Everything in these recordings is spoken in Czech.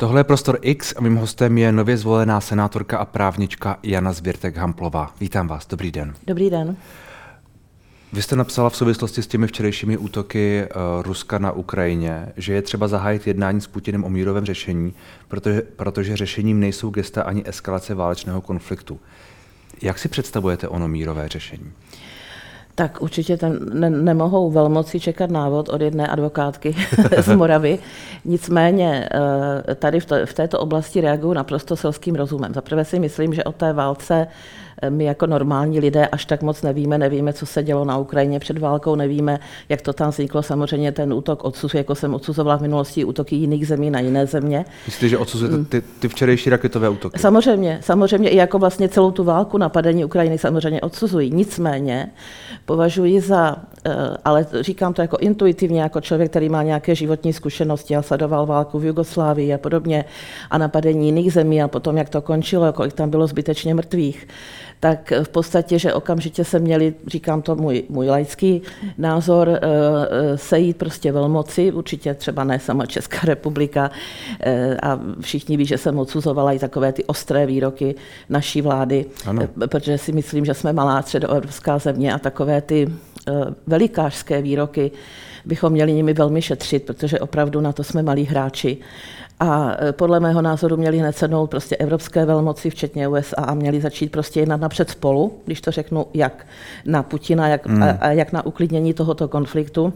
Tohle je Prostor X a mým hostem je nově zvolená senátorka a právnička Jana Zběrtek Hamplová. Vítám vás, dobrý den. Dobrý den. Vy jste napsala v souvislosti s těmi včerejšími útoky uh, Ruska na Ukrajině, že je třeba zahájit jednání s Putinem o mírovém řešení, protože, protože řešením nejsou gesta ani eskalace válečného konfliktu. Jak si představujete ono mírové řešení? Tak určitě tam ne, nemohou velmoci čekat návod od jedné advokátky z Moravy. Nicméně eh, tady v, to, v této oblasti reagují naprosto selským rozumem. Zaprvé si myslím, že o té válce my jako normální lidé až tak moc nevíme, nevíme, co se dělo na Ukrajině před válkou, nevíme, jak to tam vzniklo. Samozřejmě ten útok odsuzuje, jako jsem odsuzovala v minulosti útoky jiných zemí na jiné země. Myslíte, že odsuzujete mm. ty, ty včerejší raketové útoky? Samozřejmě, samozřejmě i jako vlastně celou tu válku napadení Ukrajiny samozřejmě odsuzují. Nicméně považuji za, eh, ale říkám to jako intuitivně, jako člověk, který má nějaké životní zkušenosti a sledoval válku v Jugoslávii a podobně a napadení jiných zemí a potom, jak to končilo, kolik tam bylo zbytečně mrtvých tak v podstatě, že okamžitě se měli, říkám to můj, můj laický názor, eh, eh, sejít prostě velmoci, určitě třeba ne sama Česká republika eh, a všichni ví, že jsem odsuzovala i takové ty ostré výroky naší vlády, ano. protože si myslím, že jsme malá středoevropská země a takové ty velikářské výroky bychom měli nimi velmi šetřit, protože opravdu na to jsme malí hráči. A e, podle mého názoru měli hned sednout prostě evropské velmoci, včetně USA, a měli začít prostě jednat napřed spolu, když to řeknu, jak na Putina jak, mm. a, a jak na uklidnění tohoto konfliktu.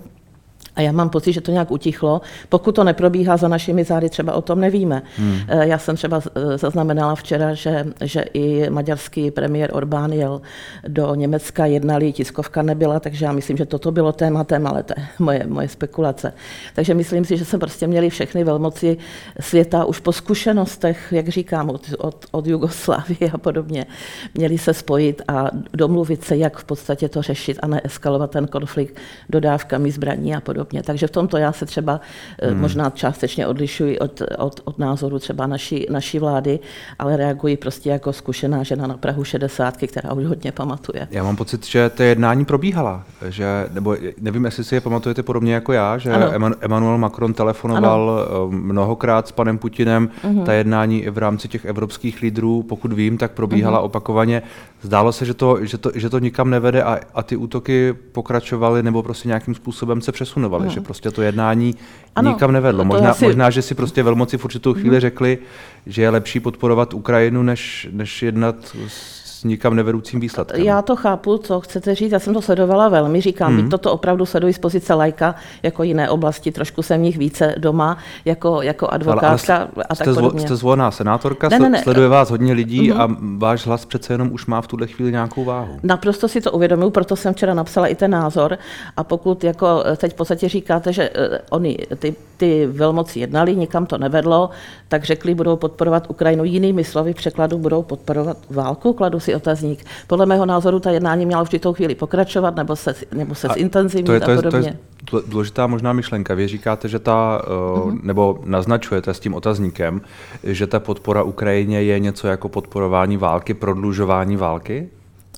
A já mám pocit, že to nějak utichlo. Pokud to neprobíhá za našimi zády, třeba o tom nevíme. Hmm. Eh, já jsem třeba eh, zaznamenala včera, že, že i maďarský premiér Orbán jel do Německa, jednali, tiskovka nebyla, takže já myslím, že toto bylo tématem, ale to je moje, moje spekulace. Takže myslím si, že jsme prostě měli všechny velmoci světa už po zkušenostech, jak říkám, od, od, od Jugoslávie a podobně, měli se spojit a domluvit se, jak v podstatě to řešit a neeskalovat ten konflikt dodávkami zbraní a podobně podobně. Takže v tomto já se třeba eh, hmm. možná částečně odlišuji od, od, od názoru třeba naší, naší vlády, ale reaguji prostě jako zkušená žena na Prahu 60, která už hodně pamatuje. Já mám pocit, že to jednání probíhala, že, nebo nevím, jestli si je pamatujete podobně jako já, že ano. Emmanuel Macron telefonoval ano. Eh, mnohokrát s panem Putinem, uh-huh. ta jednání i v rámci těch evropských lídrů, pokud vím, tak probíhala uh-huh. opakovaně. Zdálo se, že to, že to, že to nikam nevede a, a ty útoky pokračovaly nebo prostě nějakým způsobem se přesunovaly deklarovali, no. že prostě to jednání ano, nikam nevedlo. Možná, asi... možná, že si prostě velmoci v určitou chvíli mm. řekli, že je lepší podporovat Ukrajinu, než, než jednat s nikam nevedoucím výsledkem. Já to chápu, co chcete říct, já jsem to sledovala velmi, říkám, hmm. toto opravdu sleduji z pozice lajka, jako jiné oblasti, trošku jsem v nich více doma, jako, jako advokátka ale, ale a tak jste podobně. Jste zvolená senátorka, ne, ne, ne. sleduje vás hodně lidí uh-huh. a váš hlas přece jenom už má v tuhle chvíli nějakou váhu. Naprosto si to uvědomuji, proto jsem včera napsala i ten názor a pokud jako teď v podstatě říkáte, že uh, oni, ty, ty velmoci jednali, nikam to nevedlo, tak řekli, budou podporovat Ukrajinu jinými slovy, překladu budou podporovat válku, kladu si otazník. Podle mého názoru ta jednání měla v chvíli pokračovat nebo se, nebo se zintenzivnit to je, to je, a podobně. To je důležitá možná myšlenka. Vy říkáte, že ta, uh-huh. nebo naznačujete s tím otazníkem, že ta podpora Ukrajině je něco jako podporování války, prodlužování války?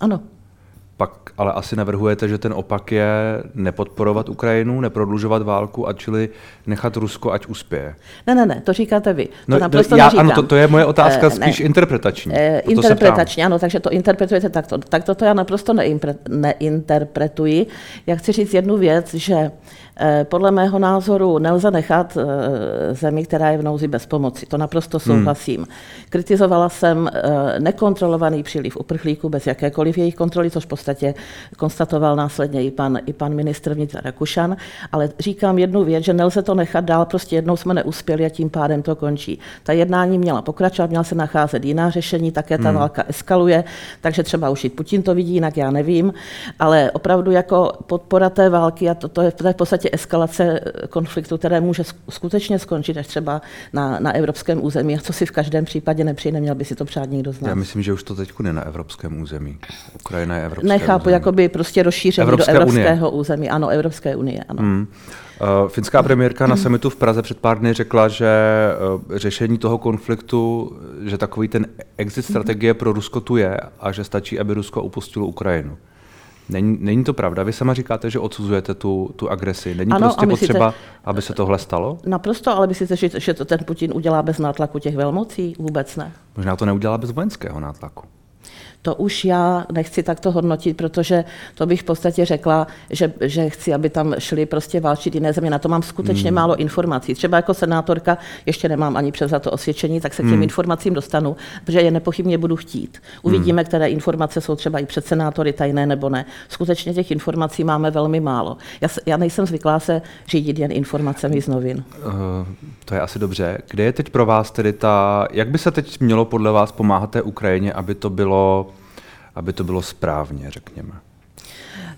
Ano. Pak ale asi navrhujete, že ten opak je nepodporovat Ukrajinu, neprodlužovat válku, a čili nechat Rusko, ať uspěje. Ne, ne, ne, to říkáte vy. To no, naprosto já, ano, to, to je moje otázka uh, spíš ne. interpretační. Uh, interpretační, ano, takže to interpretujete takto. Tak toto já naprosto neinterpretuji. Já chci říct jednu věc, že Eh, podle mého názoru nelze nechat eh, zemi, která je v nouzi bez pomoci. To naprosto hmm. souhlasím. Hmm. Kritizovala jsem eh, nekontrolovaný příliv uprchlíků bez jakékoliv jejich kontroly, což v podstatě konstatoval následně i pan, i pan ministr vnitra Rakušan. Ale říkám jednu věc, že nelze to nechat dál, prostě jednou jsme neuspěli a tím pádem to končí. Ta jednání měla pokračovat, měla se nacházet jiná řešení, také ta hmm. válka eskaluje, takže třeba už i Putin to vidí, jinak já nevím, ale opravdu jako podpora té války a to, to je v podstatě podstatě eskalace konfliktu, které může skutečně skončit až třeba na, na evropském území. A co si v každém případě nepřijde, neměl by si to přát nikdo z nás. Já myslím, že už to teď je na evropském území. Ukrajina je evropské Nechápu, území. jakoby prostě rozšíření Evropské do evropského unie. území. Ano, Evropské unie, ano. Hmm. Uh, finská premiérka na summitu v Praze před pár dny řekla, že uh, řešení toho konfliktu, že takový ten exit strategie pro Rusko tu je a že stačí, aby Rusko upustilo Ukrajinu. Není, není to pravda. Vy sama říkáte, že odsuzujete tu, tu agresi. Není ano, prostě potřeba, aby se tohle stalo? Naprosto, ale myslíte, že, že to ten Putin udělá bez nátlaku těch velmocí? Vůbec ne. Možná to neudělá bez vojenského nátlaku to už já nechci takto hodnotit, protože to bych v podstatě řekla, že, že chci, aby tam šli prostě válčit jiné země. Na to mám skutečně hmm. málo informací. Třeba jako senátorka ještě nemám ani přes to osvědčení, tak se k těm hmm. informacím dostanu, protože je nepochybně budu chtít. Uvidíme, hmm. které informace jsou třeba i před senátory tajné nebo ne. Skutečně těch informací máme velmi málo. Já, já nejsem zvyklá se řídit jen informacemi z novin. Uh, to je asi dobře. Kde je teď pro vás tedy ta, jak by se teď mělo podle vás pomáhat té Ukrajině, aby to bylo aby to bylo správně, řekněme.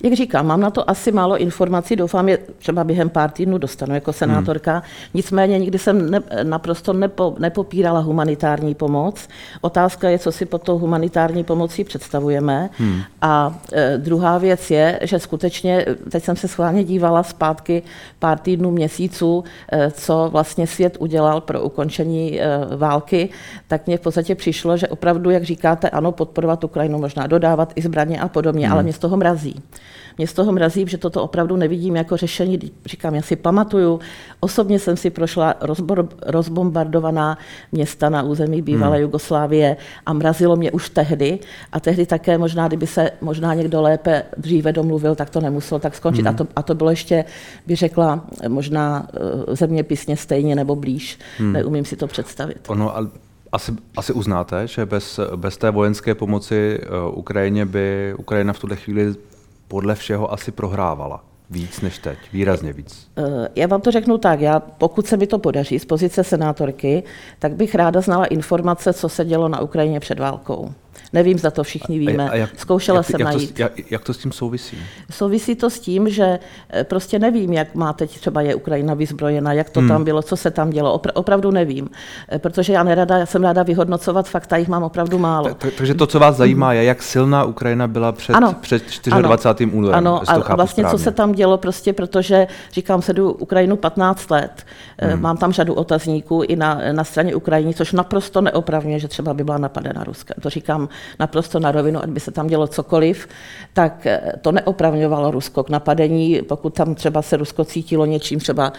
Jak říkám, mám na to asi málo informací, doufám, že třeba během pár týdnů dostanu jako senátorka. Hmm. Nicméně nikdy jsem ne, naprosto nepo, nepopírala humanitární pomoc. Otázka je, co si pod tou humanitární pomocí představujeme. Hmm. A e, druhá věc je, že skutečně, teď jsem se schválně dívala zpátky pár týdnů, měsíců, e, co vlastně svět udělal pro ukončení e, války, tak mně v podstatě přišlo, že opravdu, jak říkáte, ano, podporovat Ukrajinu, možná dodávat i zbraně a podobně, hmm. ale mě z toho mrazí. Mě z toho mrazí, že toto opravdu nevidím jako řešení. Říkám, já si pamatuju, osobně jsem si prošla rozbor, rozbombardovaná města na území bývalé hmm. Jugoslávie a mrazilo mě už tehdy. A tehdy také možná, kdyby se možná někdo lépe dříve domluvil, tak to nemuselo tak skončit. Hmm. A, to, a to bylo ještě, by řekla, možná eh, zeměpisně stejně nebo blíž. Hmm. Neumím si to představit. Ono, ale asi, asi uznáte, že bez, bez té vojenské pomoci uh, Ukrajině by Ukrajina v tuhle chvíli podle všeho asi prohrávala. Víc než teď, výrazně víc. Eh, já vám to řeknu tak, já pokud se mi to podaří z pozice senátorky, tak bych ráda znala informace, co se dělo na Ukrajině před válkou. Nevím, za to všichni víme. A, jak, Zkoušela jak, jsem jak najít. To, jak, jak to s tím souvisí? Souvisí to s tím, že eh, prostě nevím, jak má teď třeba je Ukrajina vyzbrojena, jak to hmm. tam bylo, co se tam dělo. Opra- opravdu nevím. Eh, protože já nerada, já jsem ráda vyhodnocovat fakta, jich mám opravdu málo. Tak, takže to, co vás zajímá, je, jak silná Ukrajina byla před, ano. před 24. Ano. únorem. Ano, a, a vlastně správně. co se tam dělo, prostě protože, říkám, sedu Ukrajinu 15 let, eh, hmm. mám tam řadu otazníků i na, na straně Ukrajiny, což naprosto neopravňuje, že třeba by byla napadena Ruskem. To říkám naprosto na rovinu, ať by se tam dělo cokoliv, tak eh, to neopravňovalo Rusko k napadení, pokud tam třeba se Rusko cítilo něčím třeba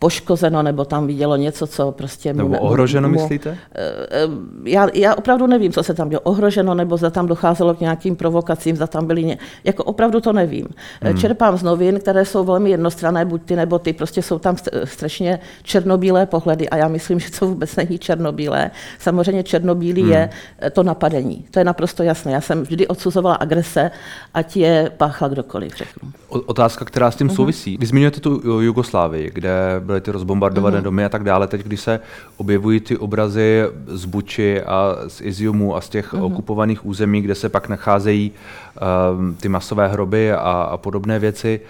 poškozeno, nebo tam vidělo něco, co prostě... Nebo ohroženo, mu, myslíte? Eh, eh, já, já opravdu nevím, co se tam dělo. Ohroženo, nebo zda tam docházelo k nějakým provokacím, zda tam byly... Ně... Jako opravdu to nevím. Hmm. Čerpám z novin, které jsou velmi jednostranné, buď ty nebo ty, prostě jsou tam strašně černobílé pohledy a já myslím, že to vůbec není černobílé. Samozřejmě černobílý hmm. je to napadení. To je naprosto jasné. Já jsem vždy odsuzovala agrese, ať je páchla kdokoliv, řeknu. Otázka, která s tím mhm. souvisí. Vy zmiňujete tu Jugoslávii, kde byly ty rozbombardované mm. domy a tak dále. Teď, když se objevují ty obrazy z Buči a z Iziumu a z těch mm. okupovaných území, kde se pak nacházejí um, ty masové hroby a, a podobné věci,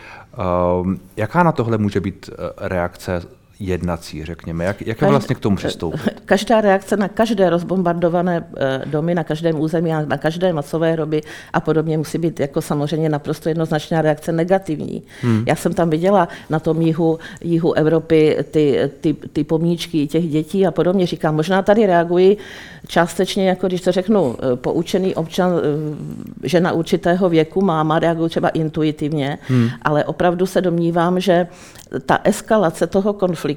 um, jaká na tohle může být eh, reakce jednací, řekněme? Jak, jak je vlastně k tomu přistoupit? Každá reakce na každé rozbombardované eh, domy, na každém území, na každé masové hroby a podobně musí být jako samozřejmě naprosto jednoznačná reakce negativní. Hmm. Já jsem tam viděla na tom jihu, jihu Evropy ty, ty, ty pomíčky těch dětí a podobně. Říkám, možná tady reagují částečně, jako když to řeknu, eh, poučený občan, eh, žena určitého věku, máma, reagují třeba intuitivně, hmm. ale opravdu se domnívám, že ta eskalace toho konfliktu,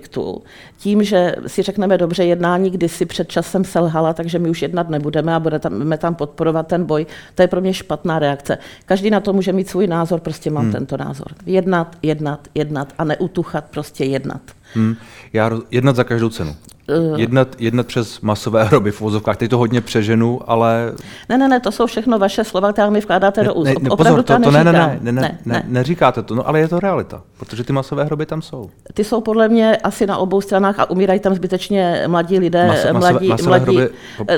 tím, že si řekneme dobře, jednání kdysi před časem selhala, takže my už jednat nebudeme a budeme tam podporovat ten boj, to je pro mě špatná reakce. Každý na to může mít svůj názor, prostě mám hmm. tento názor. Jednat, jednat, jednat a neutuchat, prostě jednat. Hmm. Já jednat za každou cenu. Uh, jednat, jednat přes masové hroby v vozovkách. Teď to hodně přeženu, ale... Ne, ne, ne, to jsou všechno vaše slova, která mi vkládáte ne, do úst. Ne, ne, pozor, to, to, to ne, ne, ne, ne, ne, ne, neříkáte to, no ale je to realita, protože ty masové hroby tam jsou. Ty jsou podle mě asi na obou stranách a umírají tam zbytečně mladí lidé, Mas, mladí, masové mladí, hroby,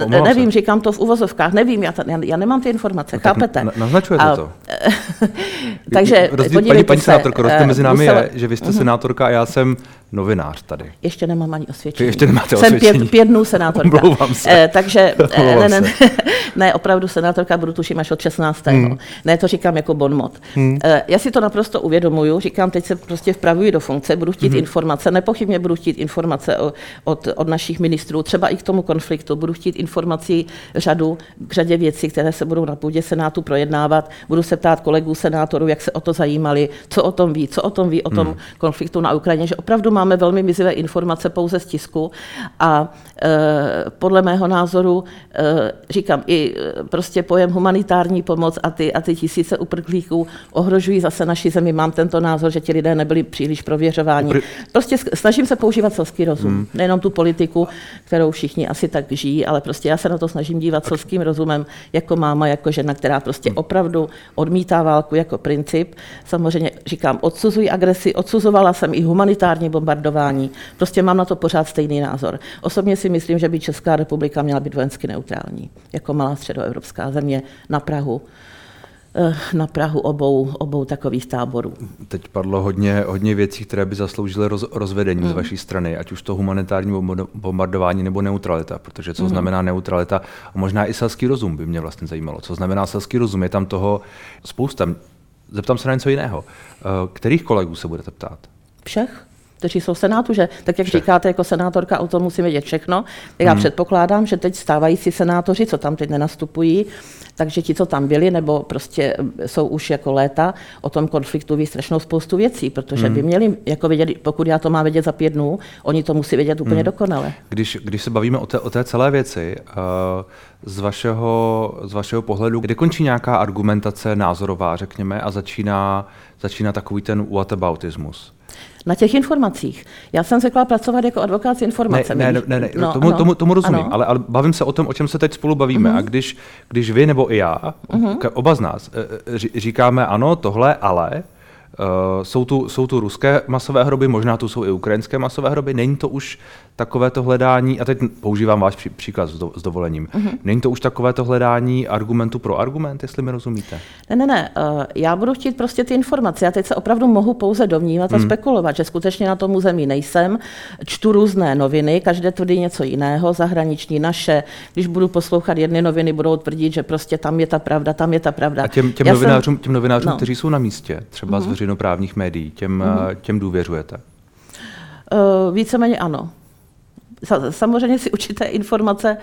po, nevím, se. říkám to v uvozovkách, nevím, já, já, já nemám ty informace, no, chápete? Na, naznačujete a, to. takže Rozdíl, paní, paní senátorko, rozdíl mezi námi je, že vy jste mhm. senátorka a já jsem novinář tady. Ještě nemám ani osvědčení. Ještě nemám máte Jsem pět, pět dnů senátorka. se. Eh, takže eh, ne, ne, ne, ne, opravdu senátorka budu tuším až od 16. Hmm. Ne, to říkám jako bonmot. Hmm. Eh, já si to naprosto uvědomuju, říkám, teď se prostě vpravuji do funkce, budu chtít hmm. informace, nepochybně budu chtít informace o, od, od našich ministrů, třeba i k tomu konfliktu, budu chtít informací řadu k řadě věcí, které se budou na půdě Senátu projednávat, budu se ptát kolegů senátorů, jak se o to zajímali, co o tom ví, co o tom ví, o tom hmm. konfliktu na Ukrajině, že opravdu máme velmi mizivé informace pouze z tisku a e, podle mého názoru, e, říkám, i e, prostě pojem humanitární pomoc a ty, a ty tisíce uprchlíků ohrožují zase naši zemi. Mám tento názor, že ti lidé nebyli příliš prověřováni. Prostě snažím se používat selský rozum, hmm. nejenom tu politiku, kterou všichni asi tak žijí, ale prostě já se na to snažím dívat selským rozumem jako máma, jako žena, která prostě hmm. opravdu odmítá válku jako princip. Samozřejmě říkám, odsuzuji agresi, odsuzovala jsem i humanitární bombardování. Prostě mám na to pořád stejný názor. Osobně si myslím, že by Česká republika měla být vojensky neutrální, jako malá středoevropská země na Prahu eh, na Prahu obou, obou takových táborů. Teď padlo hodně, hodně věcí, které by zasloužily roz, rozvedení mm. z vaší strany, ať už to humanitární bombardování nebo neutralita, protože co mm. znamená neutralita, a možná i selský rozum by mě vlastně zajímalo. Co znamená selský rozum? Je tam toho spousta. Zeptám se na něco jiného. Eh, kterých kolegů se budete ptát? Všech kteří jsou v Senátu, že tak, jak Všech. říkáte, jako senátorka o tom musím vědět všechno. Já hmm. předpokládám, že teď stávající senátoři, co tam teď nenastupují, takže ti, co tam byli, nebo prostě jsou už jako léta, o tom konfliktu ví strašnou spoustu věcí, protože hmm. by měli jako vědět, pokud já to mám vědět za pět dnů, oni to musí vědět úplně hmm. dokonale. Když, když se bavíme o té, o té celé věci, uh, z vašeho, z vašeho pohledu, kde končí nějaká argumentace názorová, řekněme, a začíná, začíná takový ten whataboutismus? Na těch informacích. Já jsem zvykla pracovat jako advokát s informacemi. Ne, ne, ne, ne no, tomu, tomu, tomu rozumím, ale, ale bavím se o tom, o čem se teď spolu bavíme. Uh-huh. A když, když vy nebo i já, uh-huh. oba z nás, eh, eh, říkáme ano, tohle, ale, jsou, tu, jsou tu ruské masové hroby, možná tu jsou i ukrajinské masové hroby. Není to už takovéto hledání, a teď používám váš pří, příklad s, do, s dovolením, uh-huh. není to už takovéto hledání argumentu pro argument, jestli mi rozumíte? Ne, ne, ne. Uh, já budu chtít prostě ty informace. Já teď se opravdu mohu pouze domnívat a uh-huh. spekulovat, že skutečně na tom území nejsem. Čtu různé noviny, každé tvrdí něco jiného, zahraniční naše. Když budu poslouchat jedny noviny, budou tvrdit, že prostě tam je ta pravda, tam je ta pravda. A těm, těm novinářům, jsem... těm novinářům no. kteří jsou na místě, třeba uh-huh. Veřejnoprávních médií, těm, uh-huh. těm důvěřujete? Uh, víceméně ano samozřejmě si určité informace,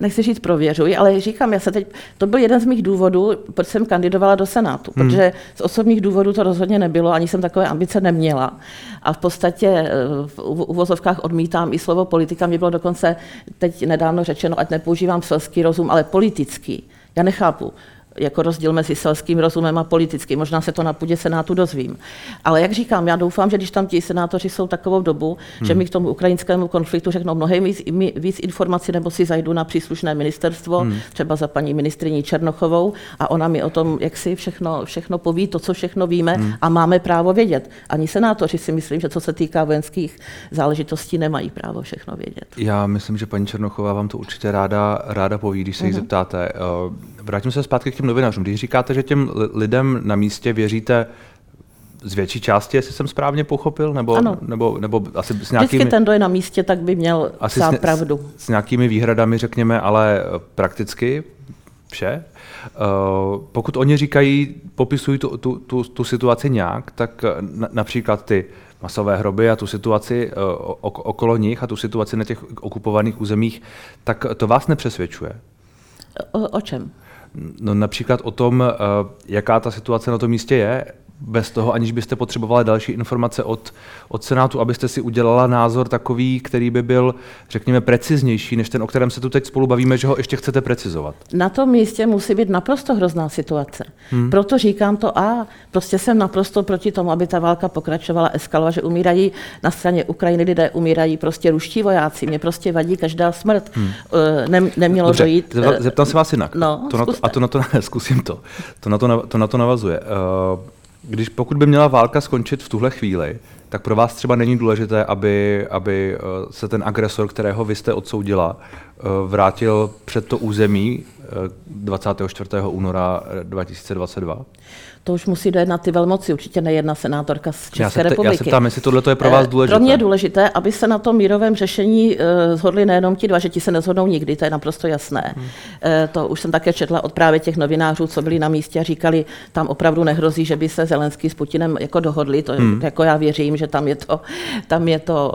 nechci říct prověřuji, ale říkám, já se teď, to byl jeden z mých důvodů, proč jsem kandidovala do Senátu, hmm. protože z osobních důvodů to rozhodně nebylo, ani jsem takové ambice neměla. A v podstatě eh, v uvozovkách odmítám i slovo politika, mě bylo dokonce teď nedávno řečeno, ať nepoužívám selský rozum, ale politický. Já nechápu jako rozdíl mezi selským rozumem a politickým. Možná se to na půdě Senátu dozvím. Ale jak říkám, já doufám, že když tam ti senátoři jsou takovou dobu, hmm. že mi k tomu ukrajinskému konfliktu řeknou mnohem víc, víc informací, nebo si zajdu na příslušné ministerstvo, hmm. třeba za paní ministriní Černochovou, a ona mi o tom, jak si všechno, všechno poví, to, co všechno víme hmm. a máme právo vědět. Ani senátoři si myslím, že co se týká vojenských záležitostí, nemají právo všechno vědět. Já myslím, že paní Černochová vám to určitě ráda, ráda poví, když se jí hmm. zeptáte. Eh, vrátím se zpátky k těm novinářům. Když říkáte, že těm lidem na místě věříte z větší části, jestli jsem správně pochopil, nebo, ano. nebo, nebo asi s nějakými... Vždycky ten, kdo je na místě, tak by měl asi s, pravdu. S, s nějakými výhradami, řekněme, ale prakticky vše. Uh, pokud oni říkají, popisují tu, tu, tu, tu situaci nějak, tak na, například ty masové hroby a tu situaci uh, okolo nich a tu situaci na těch okupovaných územích, tak to vás nepřesvědčuje? O, o čem? No například o tom, eh, jaká ta situace na tom místě je, bez toho, aniž byste potřebovali další informace od, od Senátu, abyste si udělala názor takový, který by byl, řekněme, preciznější, než ten, o kterém se tu teď spolu bavíme, že ho ještě chcete precizovat. Na tom místě musí být naprosto hrozná situace. Hmm. Proto říkám to a prostě jsem naprosto proti tomu, aby ta válka pokračovala, eskalovala, že umírají na straně Ukrajiny lidé, umírají prostě ruští vojáci. Mě prostě vadí každá smrt. Hmm. Eh, Nem, nemělo Dobře, dojít. Zeptám se vás jinak. No, to na to, a to na to, zkusím to. To na to, to, na to navazuje. Uh, když pokud by měla válka skončit v tuhle chvíli, tak pro vás třeba není důležité, aby, aby eh, se ten agresor, kterého vy jste odsoudila, eh, vrátil před to území 24. Eh, února 2022? To už musí dojednat ty velmoci, určitě nejedna senátorka z České já se, republiky. Já se ptám, jestli tohle je pro vás důležité. Pro mě je důležité, aby se na tom mírovém řešení uh, shodli nejenom ti dva, že ti se nezhodnou nikdy, to je naprosto jasné. Hmm. Uh, to už jsem také četla od právě těch novinářů, co byli na místě a říkali, tam opravdu nehrozí, že by se Zelenský s Putinem jako dohodli, to hmm. jako já věřím, že tam je to, tam je to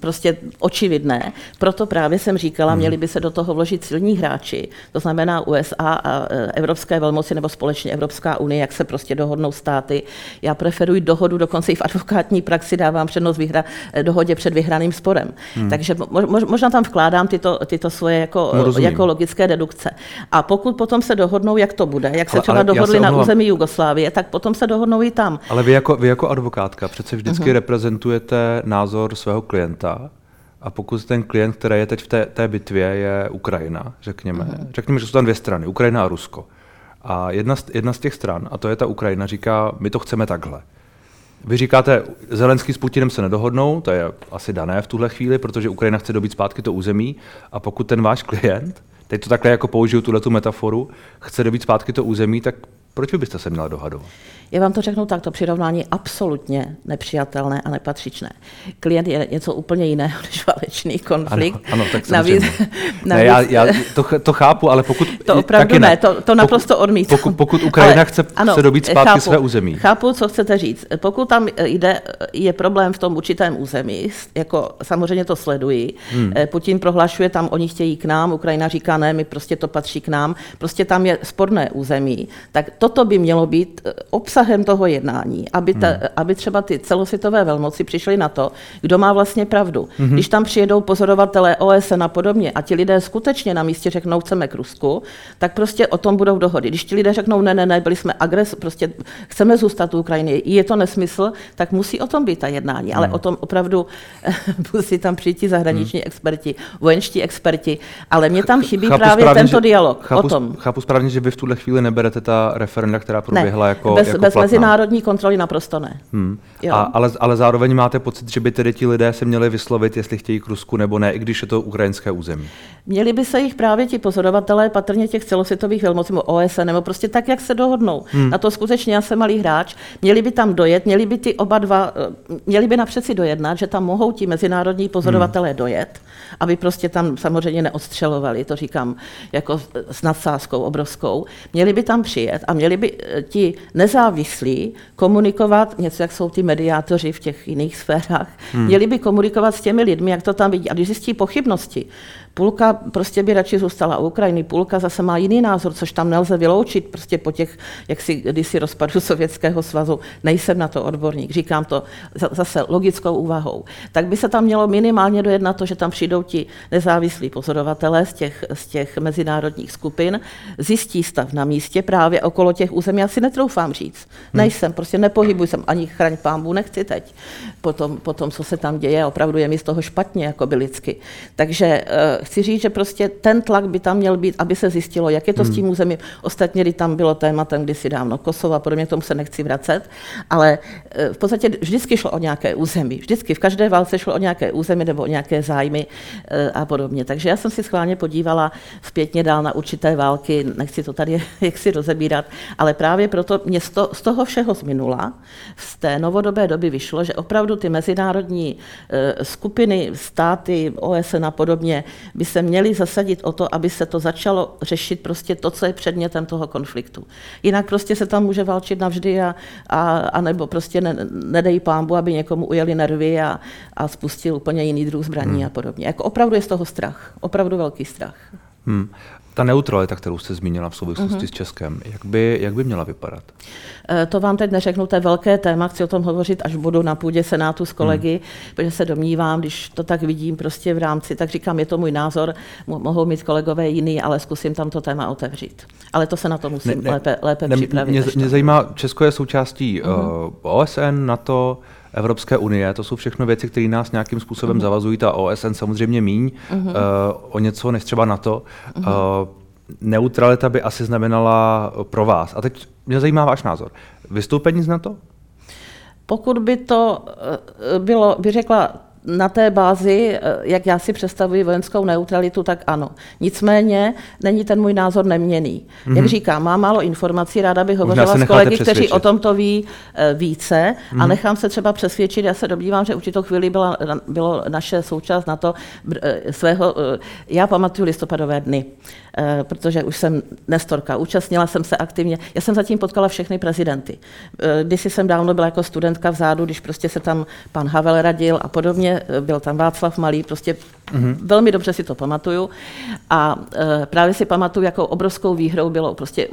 prostě očividné. Proto právě jsem říkala, hmm. měli by se do toho vložit silní hráči, to znamená USA a Evropské velmoci nebo společně Evropská unie, jak se prostě dohodnou státy. Já preferuji dohodu, dokonce i v advokátní praxi dávám přednost vyhra, dohodě před vyhraným sporem. Hmm. Takže mo, možná tam vkládám tyto, tyto svoje jako, jako logické dedukce. A pokud potom se dohodnou, jak to bude, jak se ale, třeba ale dohodli na území Jugoslávie, tak potom se dohodnou i tam. Ale vy jako, vy jako advokátka přece vždycky uh-huh. reprezentujete názor svého klienta. A pokud ten klient, který je teď v té, té bitvě, je Ukrajina, řekněme, uh-huh. řekněme, že jsou tam dvě strany, Ukrajina a Rusko. A jedna z, jedna z těch stran, a to je ta Ukrajina, říká, my to chceme takhle. Vy říkáte, Zelenský s Putinem se nedohodnou, to je asi dané v tuhle chvíli, protože Ukrajina chce dobít zpátky to území a pokud ten váš klient, teď to takhle jako použiju tuhle tu metaforu, chce dobít zpátky to území, tak proč byste se měla dohadovat? Já vám to řeknu tak, to přirovnání je absolutně nepřijatelné a nepatřičné. Klient je něco úplně jiného než válečný konflikt. Ano, ano tak navíc, navíc, ne, já, já to, to chápu, ale pokud... To opravdu ne, to, to naprosto odmítám. Pokud, pokud Ukrajina ale, chce ano, se dobít zpátky chápu, své území. Chápu, co chcete říct. Pokud tam jde, je problém v tom určitém území, jako samozřejmě to sleduji, hmm. Eh, Putin prohlašuje, tam oni chtějí k nám, Ukrajina říká ne, my prostě to patří k nám, prostě tam je sporné území, tak toto by mělo být eh, obsah obsahem toho jednání, aby, ta, hmm. aby třeba ty celosvětové velmoci přišly na to, kdo má vlastně pravdu. Hmm. Když tam přijedou pozorovatelé OSN a podobně a ti lidé skutečně na místě řeknou, chceme k Rusku, tak prostě o tom budou dohody. Když ti lidé řeknou, ne, ne, ne, byli jsme agres, prostě chceme zůstat u Ukrajiny, je to nesmysl, tak musí o tom být ta jednání. Hmm. Ale o tom opravdu musí tam přijít ti zahraniční hmm. experti, vojenští experti, ale mě tam chybí chápu právě správně, tento dialog chápu, o tom. Chápu správně, že vy v tuhle chvíli neberete ta referenda, která proběhla ne, jako, bez, jako bez mezinárodní kontroly naprosto ne. Hmm. A, ale, ale zároveň máte pocit, že by tedy ti lidé se měli vyslovit, jestli chtějí k Rusku nebo ne, i když je to ukrajinské území. Měli by se jich právě ti pozorovatelé, patrně těch celosvětových velmocí, OSN, nebo prostě tak, jak se dohodnou. Hmm. Na to skutečně já jsem malý hráč. Měli by tam dojet, měli by ty oba dva, eh, měli by napřed si dojednat, že tam mohou ti mezinárodní pozorovatelé hmm. dojet, aby prostě tam samozřejmě neodstřelovali, to říkám jako s nadsázkou obrovskou. Měli by tam přijet a měli by eh, ti nezávislí komunikovat, něco jak jsou ty mediátoři v těch jiných sférách, hmm. měli by komunikovat s těmi lidmi, jak to tam vidí. A když zjistí pochybnosti, Půlka prostě by radši zůstala u Ukrajiny, půlka zase má jiný názor, což tam nelze vyloučit prostě po těch, jak si kdysi rozpadu Sovětského svazu. Nejsem na to odborník, říkám to zase logickou úvahou. Tak by se tam mělo minimálně dojednat to, že tam přijdou ti nezávislí pozorovatelé z těch, z těch mezinárodních skupin, zjistí stav na místě právě okolo těch území. Já si netroufám říct. Hmm. Nejsem, prostě nepohybuji jsem, ani chraň pámbu nechci teď. Potom, potom, co se tam děje, opravdu je mi z toho špatně, jako by lidsky. Takže eh, chci říct, že prostě ten tlak by tam měl být, aby se zjistilo, jak je to hmm. s tím územím. Ostatně, kdy tam bylo tématem kdysi dávno Kosovo a podobně, k tomu se nechci vracet, ale eh, v podstatě vždycky šlo o nějaké území. Vždycky v každé válce šlo o nějaké území nebo o nějaké zájmy eh, a podobně. Takže já jsem si schválně podívala zpětně dál na určité války, nechci to tady jaksi rozebírat, ale právě proto mě z, to, z toho všeho z minula, z té novodobé doby vyšlo, že opravdu ty mezinárodní eh, skupiny, státy, OSN a podobně by se měli zasadit o to, aby se to začalo řešit prostě to, co je předmětem toho konfliktu. Jinak prostě se tam může válčit navždy a, a, a nebo prostě ne, nedej pámbu, aby někomu ujeli nervy a, a spustil úplně jiný druh zbraní hmm. a podobně. Jako opravdu je z toho strach, opravdu velký strach. Hmm. Ta neutralita, kterou jste zmínila v souvislosti uh-huh. s Českem, jak by, jak by měla vypadat? Eh, to vám teď neřeknu, to je velké téma, chci o tom hovořit, až budu na půdě Senátu s kolegy, hmm. protože se domnívám, když to tak vidím prostě v rámci, tak říkám, je to můj názor, mohou mít kolegové jiný, ale zkusím tam to téma otevřít. Ale to se na to musím ne, ne, lépe, lépe ne, připravit. Mě, mě zajímá, Česko je součástí uh-huh. uh, OSN, NATO, Evropské unie. To jsou všechno věci, které nás nějakým způsobem uh-huh. zavazují. Ta OSN samozřejmě míň uh-huh. uh, o něco než třeba NATO. Uh-huh. Uh, neutralita by asi znamenala pro vás. A teď mě zajímá váš názor. Vystoupení z NATO? Pokud by to bylo, by řekla na té bázi, eh, jak já si představuji vojenskou neutralitu, tak ano. Nicméně není ten můj názor neměný. Mm-hmm. Jak mhm. říkám, mám málo informací, ráda bych hovořila s kolegy, kteří o tomto ví eh, více mm-hmm. a mhm. nechám se třeba přesvědčit. Já se domnívám, že určitou chvíli byla, bylo naše součást na to svého, já pamatuju listopadové dny, protože už jsem nestorka, účastnila jsem se aktivně, já jsem zatím potkala všechny prezidenty. Když jsem dávno byla jako studentka vzadu, když prostě se tam pan Havel radil a podobně, byl tam Václav Malý, prostě mm-hmm. velmi dobře si to pamatuju. A právě si pamatuju, jakou obrovskou výhrou bylo prostě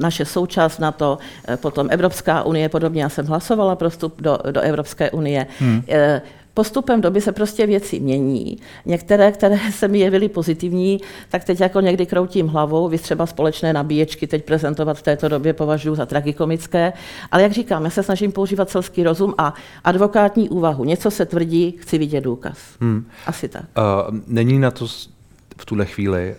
naše součást na to, potom Evropská unie, podobně já jsem hlasovala pro vstup do, do Evropské unie. Mm. Postupem doby se prostě věci mění. Některé, které se mi jevily pozitivní, tak teď jako někdy kroutím hlavou, vy třeba společné nabíječky teď prezentovat v této době považuji za tragikomické, ale jak říkám, já se snažím používat selský rozum a advokátní úvahu. Něco se tvrdí, chci vidět důkaz. Hmm. Asi tak. Uh, není na to v tuhle chvíli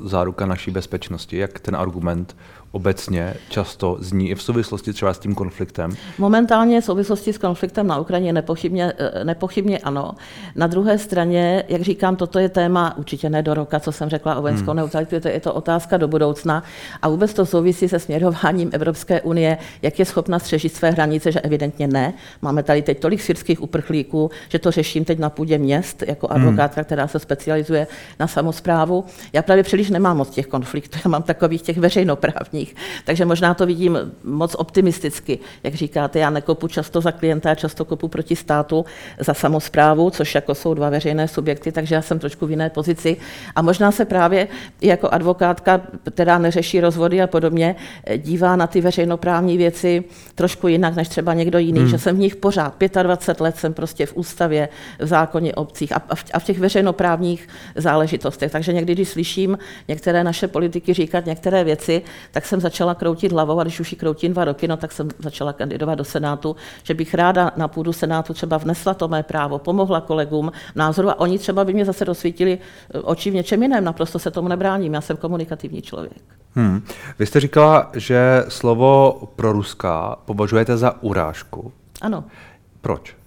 uh, záruka naší bezpečnosti, jak ten argument obecně často zní i v souvislosti třeba s tím konfliktem? Momentálně v souvislosti s konfliktem na Ukrajině nepochybně, eh, nepochybně ano. Na druhé straně, jak říkám, toto je téma určitě ne do roka, co jsem řekla o vojenskou hmm. neutralitu, to je to otázka do budoucna a vůbec to souvisí se směrováním Evropské unie, jak je schopna střežit své hranice, že evidentně ne. Máme tady teď tolik syrských uprchlíků, že to řeším teď na půdě měst jako hmm. advokátka, hmm. která se specializuje na samozprávu. Já právě příliš nemám moc těch konfliktů, já mám takových těch veřejnoprávních ostatních. Takže možná to vidím moc optimisticky. Jak říkáte, já nekopu často za klienta, často kopu proti státu za samozprávu, což jako jsou dva veřejné subjekty, takže já jsem trošku v jiné pozici. A možná se právě jako advokátka, která neřeší rozvody a podobně, dívá na ty veřejnoprávní věci trošku jinak než třeba někdo jiný, hmm. že jsem v nich pořád 25 let jsem prostě v ústavě, v zákoně obcích a v, a v těch veřejnoprávních záležitostech. Takže někdy, když slyším některé naše politiky říkat některé věci, tak jsem začala kroutit hlavou a když už ji kroutím dva roky, no, tak jsem začala kandidovat do Senátu, že bych ráda na půdu Senátu třeba vnesla to mé právo, pomohla kolegům názoru a oni třeba by mě zase dosvítili eh, oči v něčem jiném. Naprosto se tomu nebráním, já jsem komunikativní člověk. Hmm. Vy jste říkala, že slovo pro ruská považujete za urážku. Ano. Proč?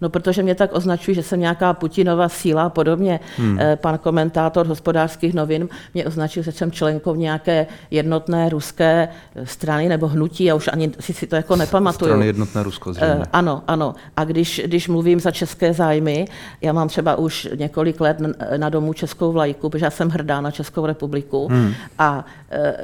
No, protože mě tak označují, že jsem nějaká Putinova síla a podobně. Hmm. Eh, pan komentátor hospodářských novin mě označil, že jsem členkou nějaké jednotné ruské strany nebo hnutí, já už ani si, si to jako nepamatuju. Strany jednotné Rusko, zřejmě. Uh, ano, ano. A když, když mluvím za české zájmy, já mám třeba už několik let na domu českou vlajku, protože já jsem hrdá na Českou republiku. Hmm. A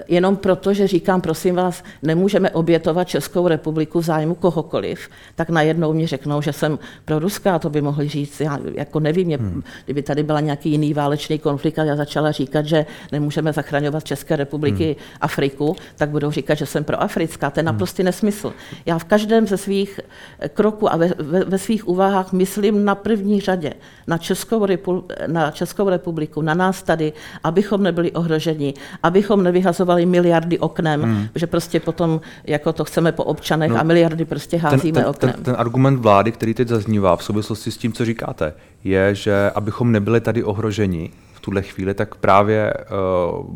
jenom proto, že říkám, prosím vás, nemůžeme obětovat Českou republiku v zájmu kohokoliv, tak najednou mi řeknou, že jsem pro Ruska, to by mohli říct, já jako nevím, mě, hmm. kdyby tady byla nějaký jiný válečný konflikt a já začala říkat, že nemůžeme zachraňovat České republiky hmm. Afriku, tak budou říkat, že jsem pro Africká. To je hmm. naprostý hmm. nesmysl. Já v každém ze svých kroků a ve, ve, ve svých úvahách myslím na první řadě na Českou, repu, na Českou republiku, na nás tady, abychom nebyli ohroženi, abychom nevyhazovali miliardy oknem, hmm. že prostě potom jako to chceme po občanech no, a miliardy prostě házíme ten, ten, oknem. Ten, ten argument vlády, který teď zazní, zaznívá v souvislosti s tím, co říkáte, je, že abychom nebyli tady ohroženi v tuhle chvíli, tak právě uh,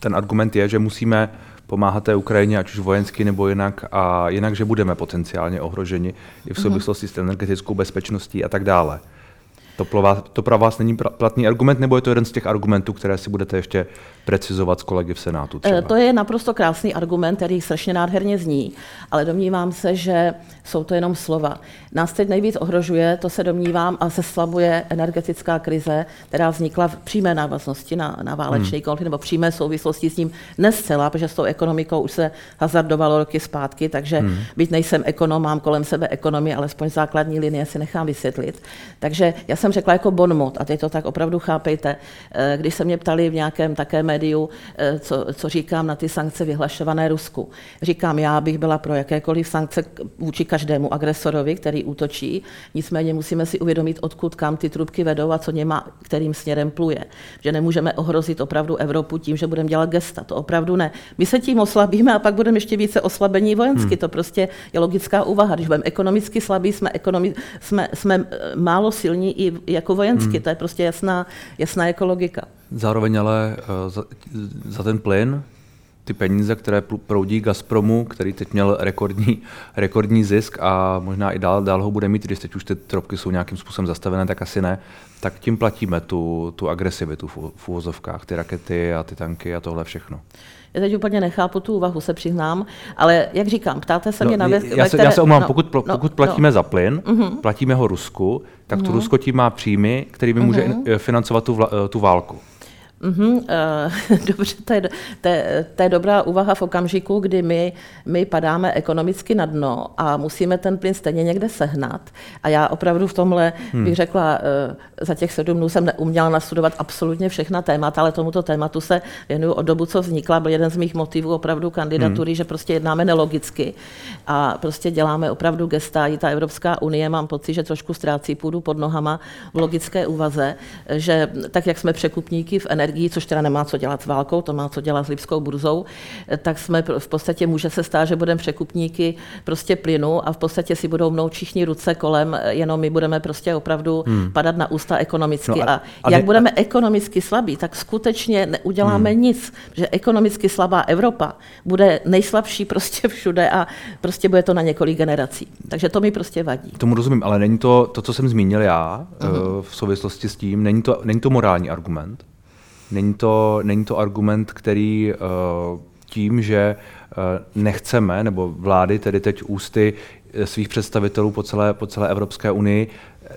ten argument je, že musíme pomáhat té Ukrajině, ať už vojensky nebo jinak, a jinak, že budeme potenciálně ohroženi i v mhm. souvislosti s energetickou bezpečností a tak dále. To pro, vás, to pro vás není platný argument, nebo je to jeden z těch argumentů, které si budete ještě precizovat s kolegy v Senátu? Třeba? Eh, to je naprosto krásný argument, který strašně nádherně zní, ale domnívám se, že jsou to jenom slova. Nás teď nejvíc ohrožuje, to se domnívám, a se slabuje energetická krize, která vznikla v přímé návaznosti na, na válečný hmm. konflikt nebo přímé souvislosti s ním nescela, protože s tou ekonomikou už se hazardovalo roky zpátky, takže hmm. byť nejsem ekonom, mám kolem sebe ekonomii, alespoň základní linie si nechám vysvětlit. Takže já jsem řekla jako bonmot, a teď to tak opravdu chápejte, eh, když se mě ptali v nějakém také médiu, eh, co, co říkám na ty sankce vyhlašované Rusku. Říkám, já bych byla pro jakékoliv sankce vůči každému agresorovi, který útočí, nicméně musíme si uvědomit, odkud kam ty trubky vedou a co něma, kterým směrem pluje. Že nemůžeme ohrozit opravdu Evropu tím, že budeme dělat gesta. To opravdu ne. My se tím oslabíme a pak budeme ještě více oslabení vojensky. Hmm. To prostě je logická úvaha. Když budeme ekonomicky slabí, jsme, ekonomi- jsme, jsme eh, málo silní i jako vojensky. Hmm. To je prostě jasná, jasná ekologika. Zároveň ale uh, za, za ten plyn ty peníze, které proudí Gazpromu, který teď měl rekordní, rekordní zisk a možná i dál, dál ho bude mít, když teď už ty tropky jsou nějakým způsobem zastavené, tak asi ne, tak tím platíme tu, tu agresivitu v, úvozovkách, ty rakety a ty tanky a tohle všechno. Já teď úplně nechápu tu úvahu, se přiznám, ale jak říkám, ptáte se no, mě na věc, já, se, které... já se omám, no, pokud, no, pokud no, platíme no. za plyn, uh-huh. platíme ho Rusku, tak uh-huh. to mhm. Rusko tím má příjmy, kterými uh-huh. může mhm. financovat tu, vla, tu válku. Mm-hmm, dobře, to je, to, je, to je dobrá úvaha v okamžiku, kdy my, my padáme ekonomicky na dno a musíme ten plyn stejně někde sehnat. A já opravdu v tomhle hmm. bych řekla, uh, za těch sedm dnů jsem neuměla nastudovat absolutně všechna témata, ale tomuto tématu se věnuju od dobu, co vznikla. Byl jeden z mých motivů opravdu kandidatury, hmm. že prostě jednáme nelogicky a prostě děláme opravdu gesta. I ta Evropská unie, mám pocit, že trošku ztrácí půdu pod nohama v logické úvaze, že tak, jak jsme překupníky v energii, energií, což teda nemá co dělat s válkou, to má co dělat s Lipskou burzou, tak jsme v podstatě může se stát, že budeme překupníky prostě plynu a v podstatě si budou mnou všichni ruce kolem, jenom my budeme prostě opravdu hmm. padat na ústa ekonomicky. No a, a, a jak ne, budeme a... ekonomicky slabí, tak skutečně neuděláme hmm. nic, že ekonomicky slabá Evropa bude nejslabší prostě všude a prostě bude to na několik generací. Takže to mi prostě vadí. Tomu rozumím, ale není to, to co jsem zmínil já uh-huh. v souvislosti s tím, není to, není to morální argument? Není to, není to argument, který uh, tím, že uh, nechceme, nebo vlády tedy teď ústy eh, svých představitelů po celé, po celé Evropské unii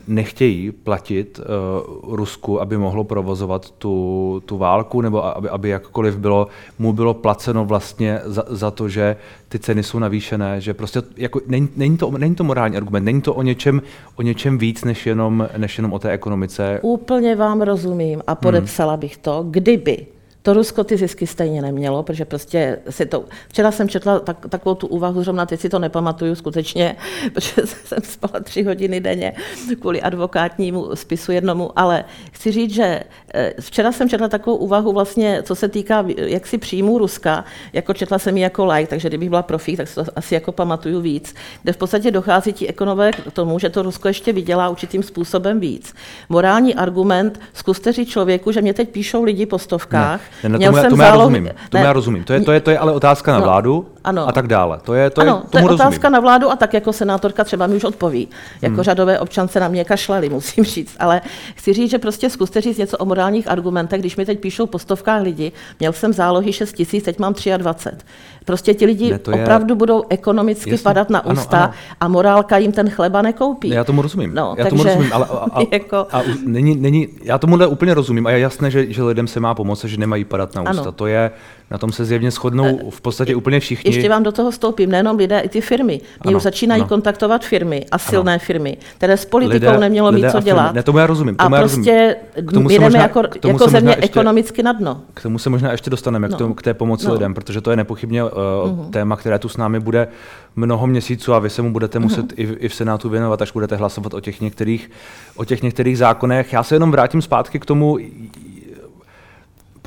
nechtějí platit uh, Rusku, aby mohlo provozovat tu, tu válku, nebo aby, aby jakkoliv bylo, mu bylo placeno vlastně za, za to, že ty ceny jsou navýšené, že prostě jako, není, není, to, není to morální argument, není to o něčem, o něčem víc, než jenom, než jenom o té ekonomice. Úplně vám rozumím a podepsala hmm. bych to, kdyby to Rusko ty zisky stejně nemělo, protože prostě si to... Včera jsem četla tak, takovou tu úvahu, zrovna teď si to nepamatuju skutečně, protože jsem spala tři hodiny denně kvůli advokátnímu spisu jednomu, ale chci říct, že eh, včera jsem četla takovou úvahu vlastně, co se týká jaksi příjmů Ruska, jako četla jsem ji jako like, takže kdybych byla profík, tak si to asi jako pamatuju víc, kde v podstatě dochází ti ekonomové k tomu, že to Rusko ještě vydělá určitým způsobem víc. Morální argument, zkuste říct člověku, že mě teď píšou lidi po stovkách, ne ne, Měl tomu, jsem tomu já rozumím. Tomu já rozumím. To je, to, je, to je ale otázka na no, vládu ano. a tak dále. To je, to ano, je, to je otázka rozumím. na vládu a tak jako senátorka třeba mi už odpoví. Jako hmm. řadové občance na mě kašlali, musím říct. Ale chci říct, že prostě zkuste říct něco o morálních argumentech. Když mi teď píšou po stovkách lidi, měl jsem zálohy 6 tisíc, teď mám 23. Prostě ti lidi ne, je... opravdu budou ekonomicky Jasně. padat na ústa ano, ano. a morálka jim ten chleba nekoupí. Já tomu rozumím. No, já takže, tomu rozumím, ale a, a, jako... a, není, není, já tomu úplně rozumím a je jasné, že, že lidem se má pomoct, že nemají padat na ústa. Ano. To je, na tom se zjevně shodnou eh, v podstatě úplně všichni. Ještě vám do toho stoupím, nejenom lidé, i ty firmy. Mě ano, už začínají ano. kontaktovat firmy a silné ano. firmy, které s politikou lidé, nemělo lidé mít co dělat. Ne, tomu já rozumím. Tomu a já prostě rozumím. jdeme možná, jako, jako země ještě, ekonomicky na dno. K tomu se možná ještě dostaneme, no. k, tomu, k té pomoci no. lidem, protože to je nepochybně uh, uh-huh. téma, které tu s námi bude mnoho měsíců a vy se mu budete muset uh-huh. i, v, i v Senátu věnovat, až budete hlasovat o těch některých, o těch některých zákonech. Já se jenom vrátím zpátky k tomu,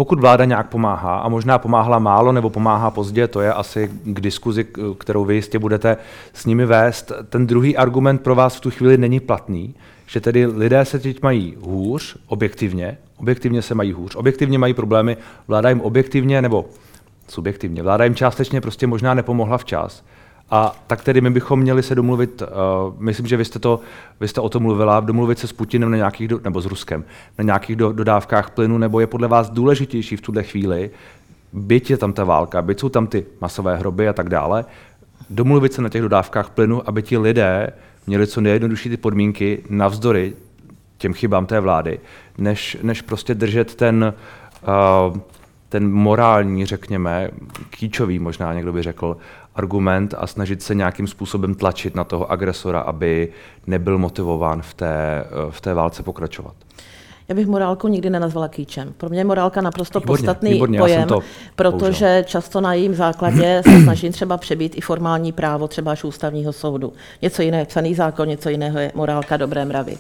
pokud vláda nějak pomáhá, a možná pomáhala málo nebo pomáhá pozdě, to je asi k diskuzi, kterou vy jistě budete s nimi vést, ten druhý argument pro vás v tu chvíli není platný, že tedy lidé se teď mají hůř, objektivně, objektivně se mají hůř, objektivně mají problémy, vláda jim objektivně nebo subjektivně, vláda jim částečně prostě možná nepomohla včas. A tak tedy my bychom měli se domluvit, uh, myslím, že vy jste, to, vy jste o tom mluvila, domluvit se s Putinem na nějakých, do, nebo s Ruskem, na nějakých do, dodávkách plynu, nebo je podle vás důležitější v tuhle chvíli, byť je tam ta válka, byť jsou tam ty masové hroby a tak dále, domluvit se na těch dodávkách plynu, aby ti lidé měli co nejjednodušší ty podmínky navzdory těm chybám té vlády, než, než prostě držet ten, uh, ten morální, řekněme, kýčový možná někdo by řekl, argument a snažit se nějakým způsobem tlačit na toho agresora, aby nebyl motivován v té, v té válce pokračovat. Já bych morálku nikdy nenazvala kýčem. Pro mě je morálka naprosto výborně, podstatný výborně, pojem, protože použil. často na jejím základě se snažím třeba přebít i formální právo třeba až ústavního soudu. Něco jiného je psaný zákon, něco jiného je morálka dobré mravy.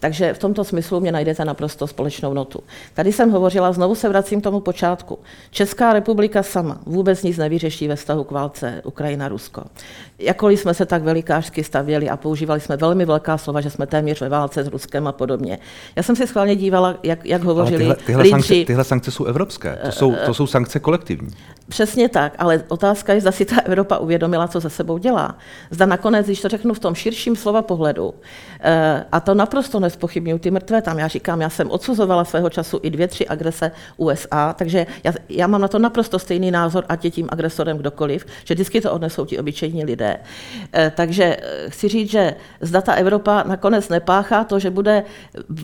Takže v tomto smyslu mě najdete naprosto společnou notu. Tady jsem hovořila, znovu se vracím k tomu počátku. Česká republika sama vůbec nic nevyřeší ve vztahu k válce Ukrajina-Rusko. Jakkoliv jsme se tak velikářsky stavěli a používali jsme velmi velká slova, že jsme téměř ve válce s Ruskem a podobně. Já jsem si schválně dívala, jak, jak hovořili tyhle, tyhle, lídři. sankce, tyhle sankce jsou evropské, to jsou, to jsou sankce kolektivní. Přesně tak, ale otázka je, zda si ta Evropa uvědomila, co se sebou dělá. Zda nakonec, když to řeknu v tom širším slova pohledu, eh, a to naprosto nespochybnuju ty mrtvé tam, já říkám, já jsem odsuzovala svého času i dvě, tři agrese USA, takže já, já mám na to naprosto stejný názor, ať je tím agresorem kdokoliv, že vždycky to odnesou ti obyčejní lidé. Eh, takže eh, chci říct, že zda ta Evropa nakonec nepáchá to, že bude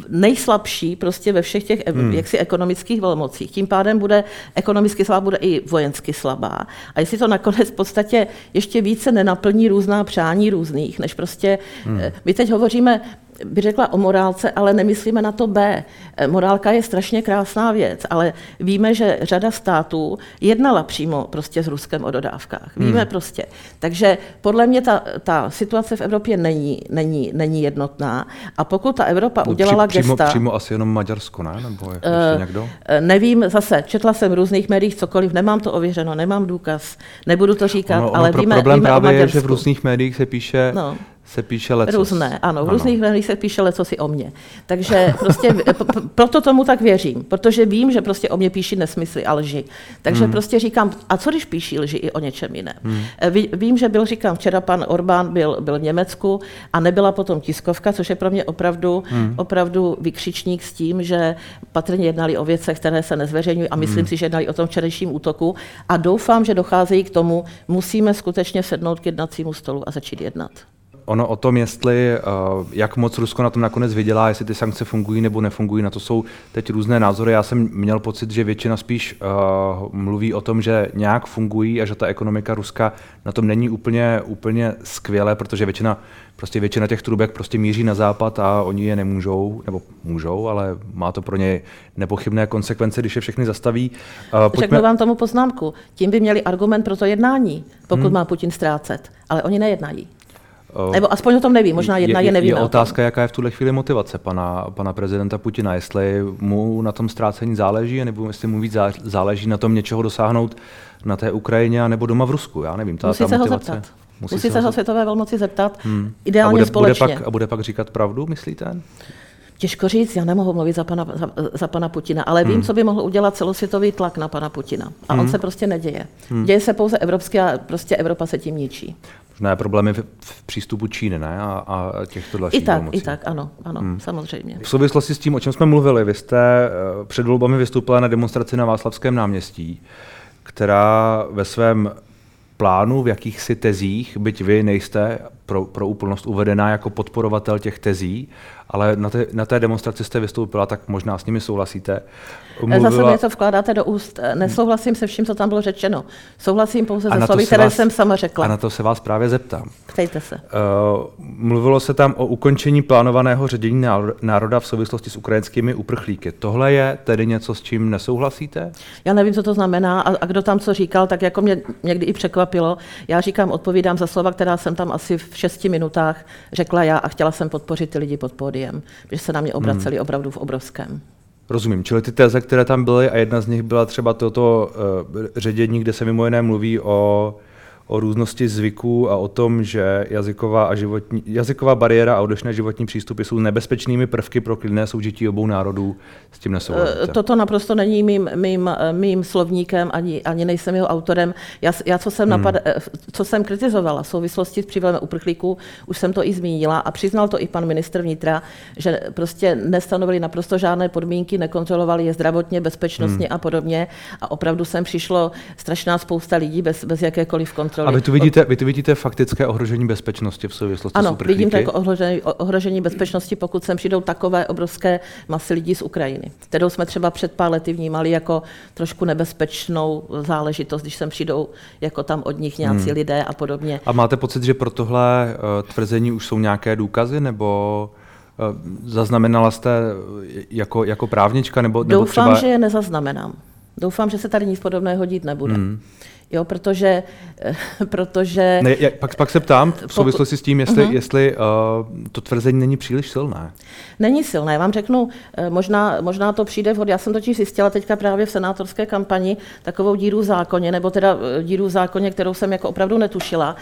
nejslabší prostě ve všech těch hmm. jaksi ekonomických velmocích. Tím pádem bude ekonomicky slabá, bude i vojensky slabá. A jestli to nakonec v podstatě ještě více nenaplní různá přání různých, než prostě, hmm. Eh, my teď hovoříme by řekla o morálce, ale nemyslíme na to B. Morálka je strašně krásná věc, ale víme, že řada států jednala přímo prostě s Ruskem o dodávkách. Víme hmm. prostě. Takže podle mě ta, ta situace v Evropě není, není, není jednotná. A pokud ta Evropa no, udělala při, přímo, gesta... Přímo asi jenom Maďarsko, ne? Nebo je uh, někdo? Nevím, zase četla jsem v různých médiích cokoliv, nemám to ověřeno, nemám důkaz, nebudu to říkat, ono, ono ale pro, víme, problém víme právě je, že v různých médiích se píše no se píše lecos. Různé, ano, v různých médiích se píše leco si o mě. Takže prostě proto tomu tak věřím, protože vím, že prostě o mě píší nesmysly a lži. Takže hmm. prostě říkám, a co když píší lži i o něčem jiném? Hmm. Vím, že byl, říkám, včera pan Orbán byl, byl v Německu a nebyla potom tiskovka, což je pro mě opravdu, hmm. opravdu vykřičník s tím, že patrně jednali o věcech, které se nezveřejňují a myslím hmm. si, že jednali o tom včerejším útoku a doufám, že docházejí k tomu, musíme skutečně sednout k jednacímu stolu a začít jednat ono o tom, jestli, eh, jak moc Rusko na tom nakonec vydělá, jestli ty sankce fungují nebo nefungují, na to jsou teď různé názory. Já jsem měl pocit, že většina spíš uh, mluví o tom, že nějak fungují a že ta ekonomika Ruska na tom není úplně, úplně skvěle, protože většina, prostě většina těch trubek prostě míří na západ a oni je nemůžou, nebo můžou, ale má to pro ně nepochybné konsekvence, když je všechny zastaví. Uh, pojďme... Řeknu vám tomu poznámku. Tím by měli argument pro to jednání, pokud hmm. má Putin ztrácet, ale oni nejednají. Nebo aspoň o tom nevím, možná jedna je, je nevím. Je otázka, jaká je v tuhle chvíli motivace pana, pana prezidenta Putina, jestli mu na tom ztrácení záleží, nebo jestli mu víc záleží na tom něčeho dosáhnout na té Ukrajině, nebo doma v Rusku, já nevím. Ta, Musí ta se motivace. ho zeptat. Musí, Musí se ho světové velmoci zeptat, hmm. ideálně a bude, společně. Bude pak, a bude pak říkat pravdu, myslíte? Těžko říct, já nemohu mluvit za pana, za, za pana Putina, ale vím, hmm. co by mohl udělat celosvětový tlak na pana Putina. A hmm. on se prostě neděje. Hmm. Děje se pouze evropský a prostě Evropa se tím ničí. Možná problémy v, v přístupu Číny ne? A, a těchto dalších I tak, pomocí. i tak, ano, ano, hmm. samozřejmě. V souvislosti s tím, o čem jsme mluvili, vy jste eh, před volbami vystoupila na demonstraci na Václavském náměstí, která ve svém plánu, v jakýchsi tezích, byť vy nejste pro, pro úplnost uvedená jako podporovatel těch tezí, ale na té, na té demonstraci jste vystoupila, tak možná s nimi souhlasíte. Mluvila... Zase něco vkládáte do úst. Nesouhlasím se vším, co tam bylo řečeno. Souhlasím pouze se slovy, které vás, jsem sama řekla. A na to se vás právě zeptám. Ptejte se. Uh, mluvilo se tam o ukončení plánovaného ředění národa v souvislosti s ukrajinskými uprchlíky. Tohle je tedy něco, s čím nesouhlasíte? Já nevím, co to znamená a, a kdo tam co říkal, tak jako mě někdy i překvapilo. Já říkám, odpovídám za slova, která jsem tam asi v šesti minutách řekla já a chtěla jsem podpořit ty lidi pod pódiem, že se na mě obraceli hmm. opravdu v obrovském. Rozumím. Čili ty teze, které tam byly, a jedna z nich byla třeba toto uh, ředění, kde se mimo jiné mluví o o různosti zvyků a o tom, že jazyková, a životní, jazyková bariéra a odlišné životní přístupy jsou nebezpečnými prvky pro klidné soužití obou národů. S tím nesouhlasíte? Toto naprosto není mým, mým, mým slovníkem, ani, ani nejsem jeho autorem. Já, já co, jsem hmm. napad, co jsem kritizovala v souvislosti s přívalem uprchlíků, už jsem to i zmínila a přiznal to i pan ministr vnitra, že prostě nestanovili naprosto žádné podmínky, nekontrolovali je zdravotně, bezpečnostně hmm. a podobně. A opravdu sem přišlo strašná spousta lidí bez, bez jakékoliv kontroly kontroly. A vy tu vidíte, vy tu vidíte faktické ohrožení bezpečnosti v souvislosti ano, s uprchlíky? vidím to jako ohrožení, ohrožení bezpečnosti, pokud sem přijdou takové obrovské masy lidí z Ukrajiny, kterou jsme třeba před pár lety vnímali jako trošku nebezpečnou záležitost, když sem přijdou jako tam od nich nějací hmm. lidé a podobně. A máte pocit, že pro tohle uh, tvrzení už jsou nějaké důkazy, nebo uh, zaznamenala jste jako, jako právnička? Nebo, nebo Doufám, třeba... že je nezaznamenám. Doufám, že se tady nic podobného dít nebude. Hmm. Jo, protože, protože... Ne, jak, pak, pak se ptám v souvislosti s tím, jestli, uh-huh. jestli uh, to tvrzení není příliš silné. Není silné. Já vám řeknu, eh, možná, možná to přijde vhod. Já jsem totiž zjistila teďka právě v senátorské kampani takovou díru v zákoně, nebo teda eh, díru v zákoně, kterou jsem jako opravdu netušila,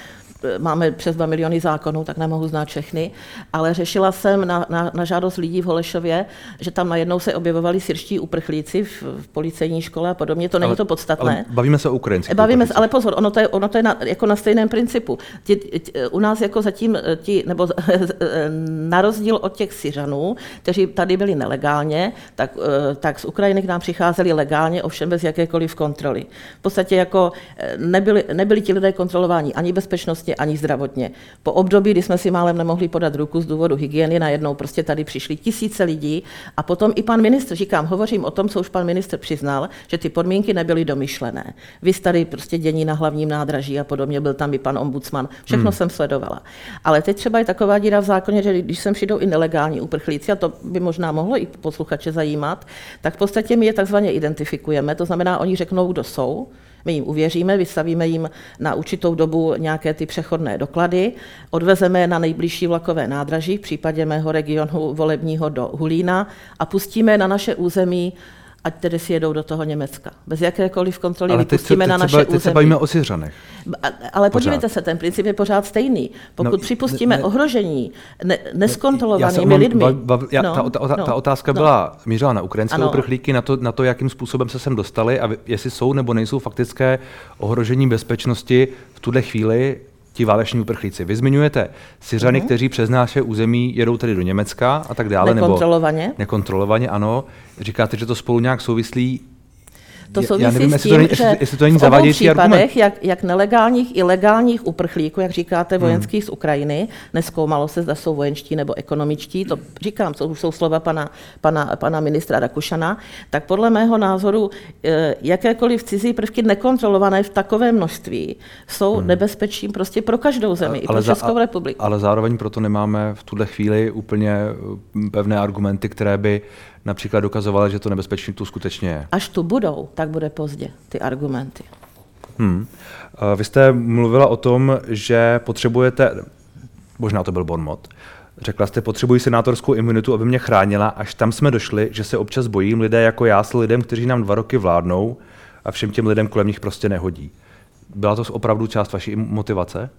máme přes 2 miliony zákonů, tak nemohu znát všechny, ale řešila jsem na, na, na žádost lidí v Holešově, že tam najednou se objevovali syrští uprchlíci v, v policejní škole a podobně. To není ale, to podstatné. Ale bavíme se o ukrajinských Bavíme se, ale pozor, ono to je, ono to je na, jako na stejném principu. Ti, ti, u nás jako zatím ti, nebo na rozdíl od těch Syřanů, kteří tady byli nelegálně, tak, eh, tak z Ukrajiny k nám přicházeli legálně, ovšem bez jakékoliv kontroly. V podstatě jako eh, nebyli, nebyli ti lidé kontrolováni ani bezpečnostně, ani zdravotně. Po období, kdy jsme si málem nemohli podat ruku z důvodu hygieny, najednou prostě tady přišli tisíce lidí a potom i pan ministr, říkám, hovořím o tom, co už pan ministr přiznal, že ty podmínky nebyly domyšlené. Vy tady prostě dění na hlavním nádraží a podobně, byl tam i pan ombudsman, všechno hmm. jsem sledovala. Ale teď třeba je taková díra v zákoně, že když sem přijdou i nelegální uprchlíci, a to by možná mohlo i posluchače zajímat, tak v podstatě my je takzvaně identifikujeme, to znamená, oni řeknou, kdo jsou, my jim uvěříme, vystavíme jim na určitou dobu nějaké ty přechodné doklady, odvezeme je na nejbližší vlakové nádraží, v případě mého regionu volebního do Hulína a pustíme na naše území ať tedy si jedou do toho Německa. Bez jakékoliv kontroly ale vypustíme teď, na naše teď území. Teď se bavíme o Syřanech. Ale pořád. podívejte se, ten princip je pořád stejný. Pokud no, připustíme ne, ohrožení ne, neskontrolovanými lidmi. Ba, ba, já, no, ta, ta, no, ta otázka no. byla mířila na ukrajinské ano. uprchlíky, na to, na to, jakým způsobem se sem dostali a jestli jsou nebo nejsou faktické ohrožení bezpečnosti v tuhle chvíli ti váleční uprchlíci. Vy zmiňujete Syřany, uh-huh. kteří přes naše území jedou tedy do Německa a tak dále. Nekontrolovaně. Nebo nekontrolovaně, ano. Říkáte, že to spolu nějak souvislí to souvisí já nevím, s tím, to není, že jestli to není v obou případech, jak, jak nelegálních i legálních uprchlíků, jak říkáte, hmm. vojenských hmm. z Ukrajiny, neskoumalo se, zda jsou vojenští nebo ekonomičtí, to říkám, jsou, jsou slova pana, pana, pana ministra Rakušana, tak podle mého názoru eh, jakékoliv cizí prvky nekontrolované v takovém množství jsou hmm. nebezpečím prostě pro každou zemi, ale, i pro za, Českou republiku. Ale zároveň proto nemáme v tuhle chvíli úplně eh, pevné argumenty, které by například dokazovala, že to nebezpečí tu skutečně je. Až tu budou, tak bude pozdě ty argumenty. Hmm. Vy jste mluvila o tom, že potřebujete, možná to byl bonmot, Řekla jste, potřebuji senátorskou imunitu, aby mě chránila, až tam jsme došli, že se občas bojím lidé jako já s lidem, kteří nám dva roky vládnou a všem těm lidem kolem nich prostě nehodí. Byla to opravdu část vaší motivace?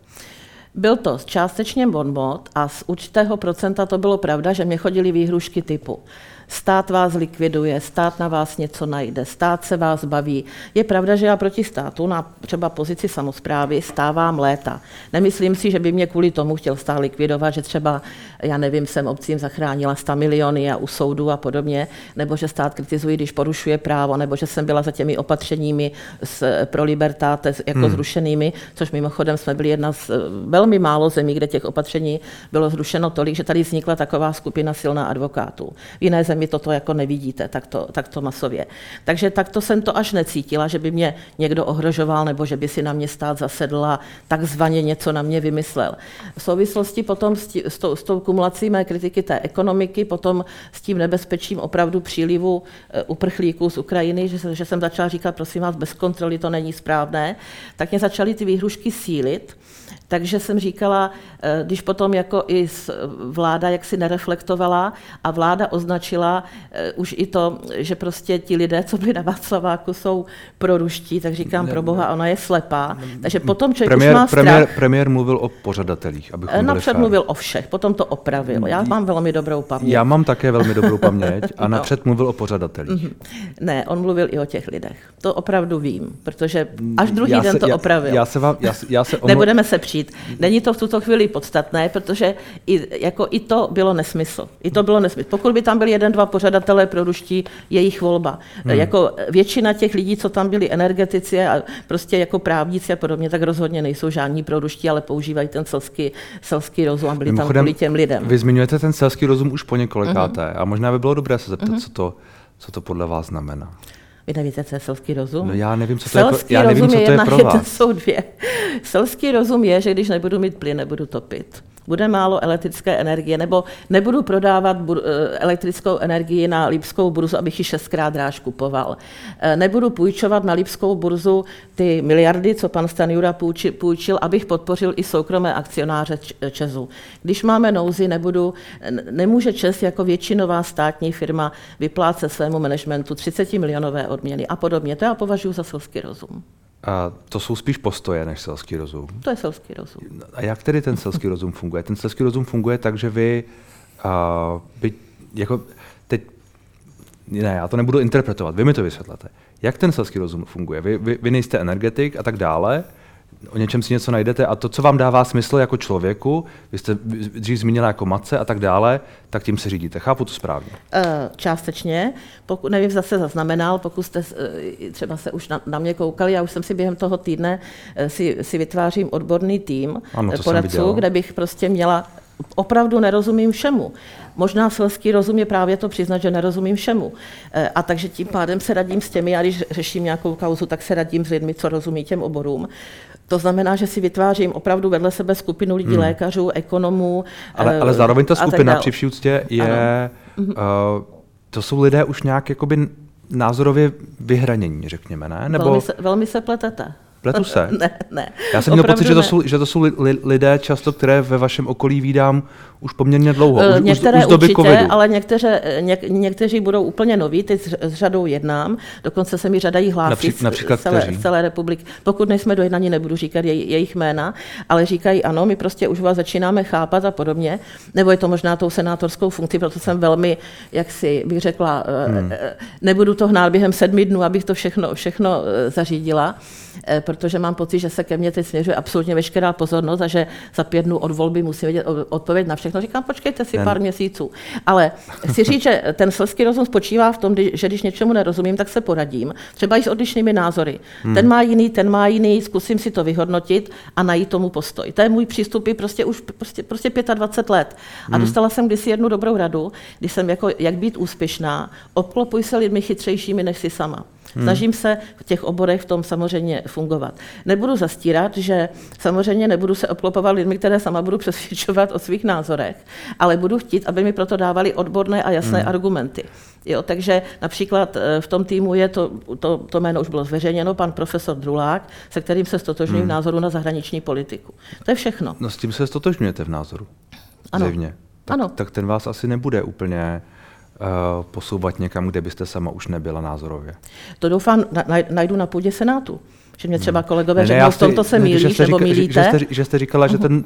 Byl to částečně bonmot a z určitého procenta to bylo pravda, že mě chodili výhrušky typu Stát vás likviduje, stát na vás něco najde, stát se vás baví. Je pravda, že já proti státu na třeba pozici samozprávy stávám léta. Nemyslím si, že by mě kvůli tomu chtěl stát likvidovat, že třeba, já nevím, jsem obcím zachránila 100 miliony a u soudu a podobně, nebo že stát kritizuje, když porušuje právo, nebo že jsem byla za těmi opatřeními s, pro libertáte jako hmm. zrušenými, což mimochodem jsme byli jedna z velmi málo zemí, kde těch opatření bylo zrušeno tolik, že tady vznikla taková skupina silná advokátů. V jiné zemi zemi toto jako nevidíte takto, takto masově. Takže takto jsem to až necítila, že by mě někdo ohrožoval nebo že by si na mě stát zasedl a takzvaně něco na mě vymyslel. V souvislosti potom s, tí, s, tou, s tou kumulací mé kritiky té ekonomiky, potom s tím nebezpečím opravdu přílivu eh, uprchlíků z Ukrajiny, že, že jsem začala říkat, prosím vás, bez kontroly to není správné, tak mě začaly ty výhrušky sílit. Takže jsem říkala, eh, když potom jako i vláda jaksi nereflektovala a vláda označila eh, už i to, že prostě ti lidé, co byli na Václaváku, jsou proruští, tak říkám, pro boha, ona je slepá. Takže potom člověk premiér, už má strach. Premiér, premiér mluvil o pořadatelích, abychom eh, Napřed mluvil o všech, potom to opravil. Já mám velmi dobrou paměť. Já mám také velmi dobrou paměť a no. napřed no. mluvil o pořadatelích. Mhm. Ne, on mluvil i o těch lidech. To opravdu vím, protože až druhý já den se, to já, opravil. Já se vám, já, já se oml... Nebudeme se přijít. Není to v tuto chvíli podstatné, protože i, jako i to bylo nesmysl. I to bylo nesmysl. Pokud by tam byli jeden, dva pořadatelé pro ruští, jejich volba. Hmm. Jako většina těch lidí, co tam byli energetici a prostě jako právníci a podobně, tak rozhodně nejsou žádní proruští, ale používají ten selský, selský rozum a byli Mimochodem, tam kvůli těm lidem. Vy zmiňujete ten selský rozum už po několikáté uh-huh. a možná by bylo dobré se zeptat, uh-huh. co, to, co to podle vás znamená. Vy nevíte, co je selský rozum? No já nevím, co to selský je, pro, já nevím, co to je, je pro vás. jsou dvě. Selský rozum je, že když nebudu mít plyn, nebudu topit. Bude málo elektrické energie, nebo nebudu prodávat eh, elektrickou energii na Lipskou burzu, abych ji šestkrát dráž kupoval. Eh, nebudu půjčovat na Lipskou burzu ty miliardy, co pan Stanjura půjčil, abych podpořil i soukromé akcionáře Česu. Když máme nouzi, nebudu, nemůže Čes jako většinová státní firma vyplácet svému managementu 30 milionové odměny a podobně. To já považuji za selský rozum. A to jsou spíš postoje než selský rozum. To je selský rozum. A jak tedy ten selský rozum funguje? Ten selský rozum funguje tak, že vy, uh, by, jako teď, ne, já to nebudu interpretovat, vy mi to vysvětlete. Jak ten selský rozum funguje? Vy, vy, vy nejste energetik a tak dále, o něčem si něco najdete a to, co vám dává smysl jako člověku, vy jste dřív zmínila jako matce a tak dále, tak tím se řídíte. Chápu to správně? Eh, částečně. Pokud, nevím, zase zaznamenal, pokud jste eh, třeba se už na, na mě koukali, já už jsem si během toho týdne eh, si, si vytvářím odborný tým ano, poradců, kde bych prostě měla opravdu nerozumím všemu. Možná selský rozum je právě to přiznat, že nerozumím všemu. A takže tím pádem se radím s těmi, a když řeším nějakou kauzu, tak se radím s lidmi, co rozumí těm oborům. To znamená, že si vytvářím opravdu vedle sebe skupinu lidí, hmm. lékařů, ekonomů. Ale, ale zároveň ta skupina při vší úctě je, uh, to jsou lidé už nějak jakoby názorově vyhranění, řekněme, ne? Nebo... Velmi, se, velmi se pletete. Pletu se? ne, ne. Já jsem měl pocit, že to, jsou, že to jsou lidé často, které ve vašem okolí vídám už poměrně dlouho. Už, Některé už, už určitě, covidu. ale někteře, něk, někteří budou úplně noví, teď s, s řadou jednám, dokonce se mi řadají hlásit Napří, například z celé, z celé republiky. Pokud nejsme dojednaní, nebudu říkat jej, jejich jména, ale říkají ano, my prostě už vás začínáme chápat a podobně, nebo je to možná tou senátorskou funkcí, proto jsem velmi, jak si bych řekla, eh, hmm. Eh, nebudu to hnát během sedmi dnů, abych to všechno, všechno eh, zařídila, protože mám pocit, že se ke mně teď směřuje absolutně veškerá pozornost a že za pět dnů od volby musím vědět odpověď na všechno. Říkám, počkejte si pár měsíců. Ale chci říct, že ten selský rozum spočívá v tom, že když něčemu nerozumím, tak se poradím. Třeba i s odlišnými názory. Hmm. Ten má jiný, ten má jiný, zkusím si to vyhodnotit a najít tomu postoj. To je můj přístup prostě už prostě, prostě 25 let. A hmm. dostala jsem kdysi jednu dobrou radu, když jsem jako, jak být úspěšná, obklopuj se lidmi chytřejšími než si sama. Hmm. Snažím se v těch oborech v tom samozřejmě fungovat. Nebudu zastírat, že samozřejmě nebudu se obklopovat lidmi, které sama budu přesvědčovat o svých názorech, ale budu chtít, aby mi proto dávali odborné a jasné hmm. argumenty. Jo, takže například eh, v tom týmu je to, to, to jméno už bylo zveřejněno, pan profesor Drulák, se kterým se stotožňuji hmm. v názoru na zahraniční politiku. To je všechno. No s tím se stotožňujete v názoru. Ano. Zjevně. Tak, ano. tak ten vás asi nebude úplně posouvat někam, kde byste sama už nebyla názorově. To doufám, na, najdu na půdě Senátu. Že mě třeba kolegové ne, řeknou, v tomto se mílíš, nebo mílíte. Že, že, jste, že jste říkala, uh-huh. že ten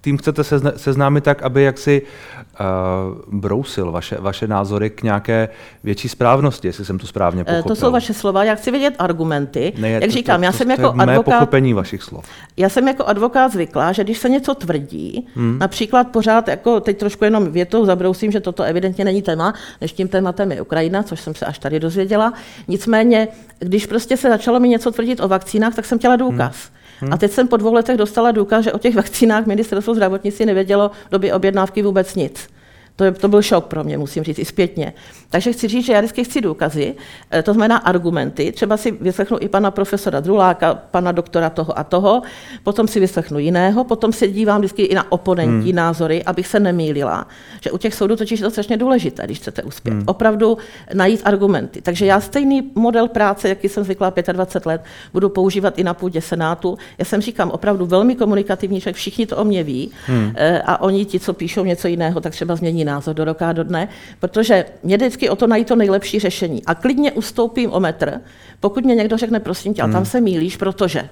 tým chcete seznámit tak, aby jaksi uh, brousil vaše, vaše názory k nějaké větší správnosti, jestli jsem to správně pochopil. Eh, to jsou vaše slova, já chci vědět argumenty. Ne, Jak to, říkám, to, já to, jsem to jako je advokát... pochopení vašich slov. Já jsem jako advokát zvyklá, že když se něco tvrdí, hmm. například pořád, jako teď trošku jenom větou zabrousím, že toto evidentně není téma, než tím tématem je Ukrajina, což jsem se až tady dozvěděla. Nicméně, když prostě se začalo mi něco tvrdit o vakcínách, tak jsem chtěla důkaz. Hmm. Hmm. A teď jsem po dvou letech dostala důkaz, že o těch vakcínách ministerstvo zdravotnictví nevědělo v době objednávky vůbec nic. To, je, to byl šok pro mě, musím říct, i zpětně. Takže chci říct, že já vždycky chci důkazy, eh, to znamená argumenty. Třeba si vyslechnu i pana profesora Druláka, pana doktora toho a toho, potom si vyslechnu jiného, potom se dívám vždycky i na oponentní hmm. názory, abych se nemýlila. Že u těch soudů totiž je to strašně důležité, když chcete uspět. Hmm. Opravdu najít argumenty. Takže já stejný model práce, jaký jsem zvykla 25 let, budu používat i na půdě Senátu. Já jsem říkám opravdu velmi komunikativní člověk, všichni to o mě ví hmm. Eh, a oni ti, co píšou něco jiného, tak třeba změní názor do roka do dne, protože mě vždycky o to najít to nejlepší řešení. A klidně ustoupím o metr, pokud mě někdo řekne, prosím tě, hmm. tam se mílíš, protože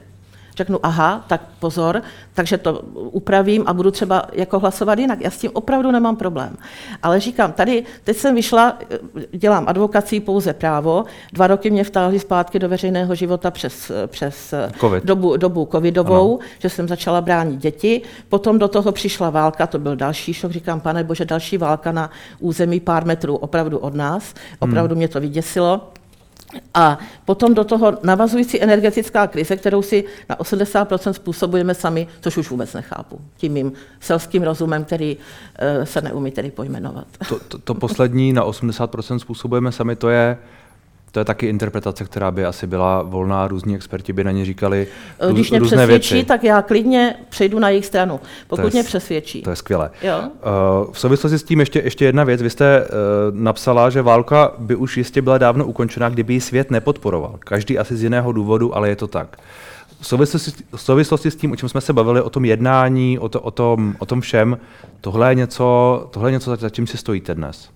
řeknu, aha, tak pozor, takže to upravím a budu třeba jako hlasovat jinak. Já s tím opravdu nemám problém. Ale říkám, tady, teď jsem vyšla, dělám advokací pouze právo, dva roky mě vtáhli zpátky do veřejného života přes, přes COVID. dobu, dobu covidovou, ano. že jsem začala bránit děti, potom do toho přišla válka, to byl další šok, říkám, pane bože, další válka na území pár metrů opravdu od nás, opravdu hmm. mě to vyděsilo. A potom do toho navazující energetická krize, kterou si na 80% způsobujeme sami, což už vůbec nechápu. Tím mým selským rozumem, který uh, se neumí tedy pojmenovat. To, to, to poslední na 80% způsobujeme sami, to je to je taky interpretace, která by asi byla volná, různí experti by na ně říkali růz, Když mě různé přesvědčí, věci. tak já klidně přejdu na jejich stranu, pokud mě přesvědčí. To je skvělé. Jo? Uh, v souvislosti s tím ještě, ještě jedna věc. Vy jste uh, napsala, že válka by už jistě byla dávno ukončena, kdyby ji svět nepodporoval. Každý asi z jiného důvodu, ale je to tak. V souvislosti, v souvislosti s tím, o čem jsme se bavili, o tom jednání, o, to, o, tom, o tom všem, tohle je něco, tohle je něco, za čím si stojíte dnes.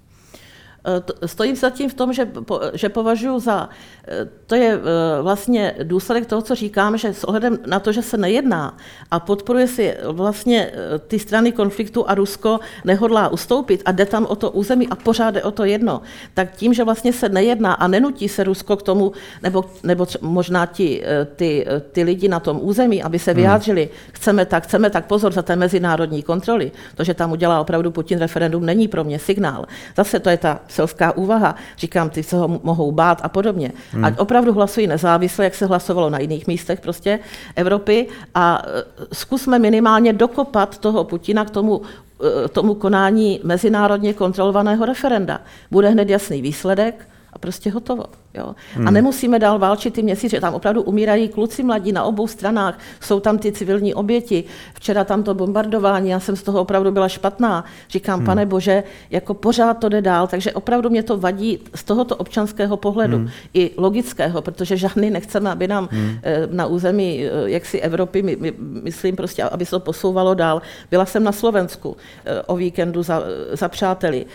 Eh, stojím za tím v tom, že, že považuji za, eh, to je eh, vlastně důsledek toho, co říkám, že s ohledem na to, že se nejedná a podporuje si vlastně ty strany konfliktu a Rusko nehodlá ustoupit a jde tam o to území a pořád je o to jedno, tak tím, že vlastně se nejedná a nenutí se Rusko k tomu, nebo, nebo možná ti, ty, ty lidi na tom území, aby se hmm. vyjádřili, hmm. chceme tak, chceme tak, pozor za té mezinárodní kontroly, to, že tam udělá opravdu Putin referendum, není pro mě signál. Zase to je ta selská úvaha. Říkám, ty se ho mohou bát a podobně. Hmm. Ať opravdu hlasují nezávisle, jak se hlasovalo na jiných místech prostě Evropy a e, zkusme minimálně dokopat toho Putina k tomu e, tomu konání mezinárodně kontrolovaného referenda. Bude hned jasný výsledek a prostě hotovo. Jo. Hmm. A nemusíme dál válčit ty měsíce, tam opravdu umírají kluci mladí na obou stranách, jsou tam ty civilní oběti. Včera tam to bombardování, já jsem z toho opravdu byla špatná. Říkám, hmm. pane bože, jako pořád to jde dál, takže opravdu mě to vadí z tohoto občanského pohledu hmm. i logického, protože žádný nechceme, aby nám hmm. Eh, na území eh, jaksi Evropy, my, my, myslím prostě, aby se to posouvalo dál. Byla jsem na Slovensku eh, o víkendu za, za přáteli.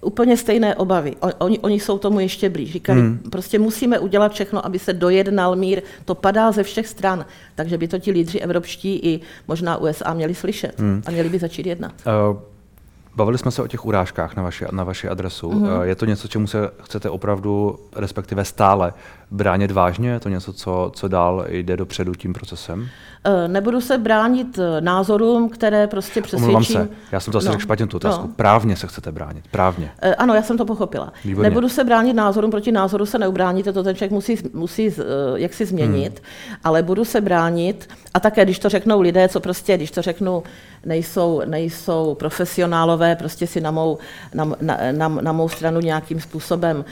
Úplně stejné obavy. Oni, oni jsou tomu ještě blíž. Říkali, hmm prostě musíme udělat všechno, aby se dojednal mír. To padá ze všech stran, takže by to ti lídři evropští i možná USA měli slyšet hmm. a měli by začít jednat. Uh, bavili jsme se o těch urážkách na vaši, na vaši adresu. Uh-huh. Je to něco, čemu se chcete opravdu, respektive stále bránit vážně? Je to něco, co, co dál jde dopředu tím procesem? Eh, nebudu se bránit eh, názorům, které prostě přesvědčím. Omlouvám se, já jsem to asi no. řekl špatně tu otázku. No. Právně se chcete bránit, právně. Ano, já jsem to pochopila. Výborně. Nebudu se bránit názorům, proti názoru se neubráníte, to ten člověk musí, musí jak si změnit, hmm. ale budu se bránit, a také když to řeknou lidé, co prostě, když to řeknu, nejsou, nejsou profesionálové, prostě si na mou, na, na, na, na mou stranu nějakým způsobem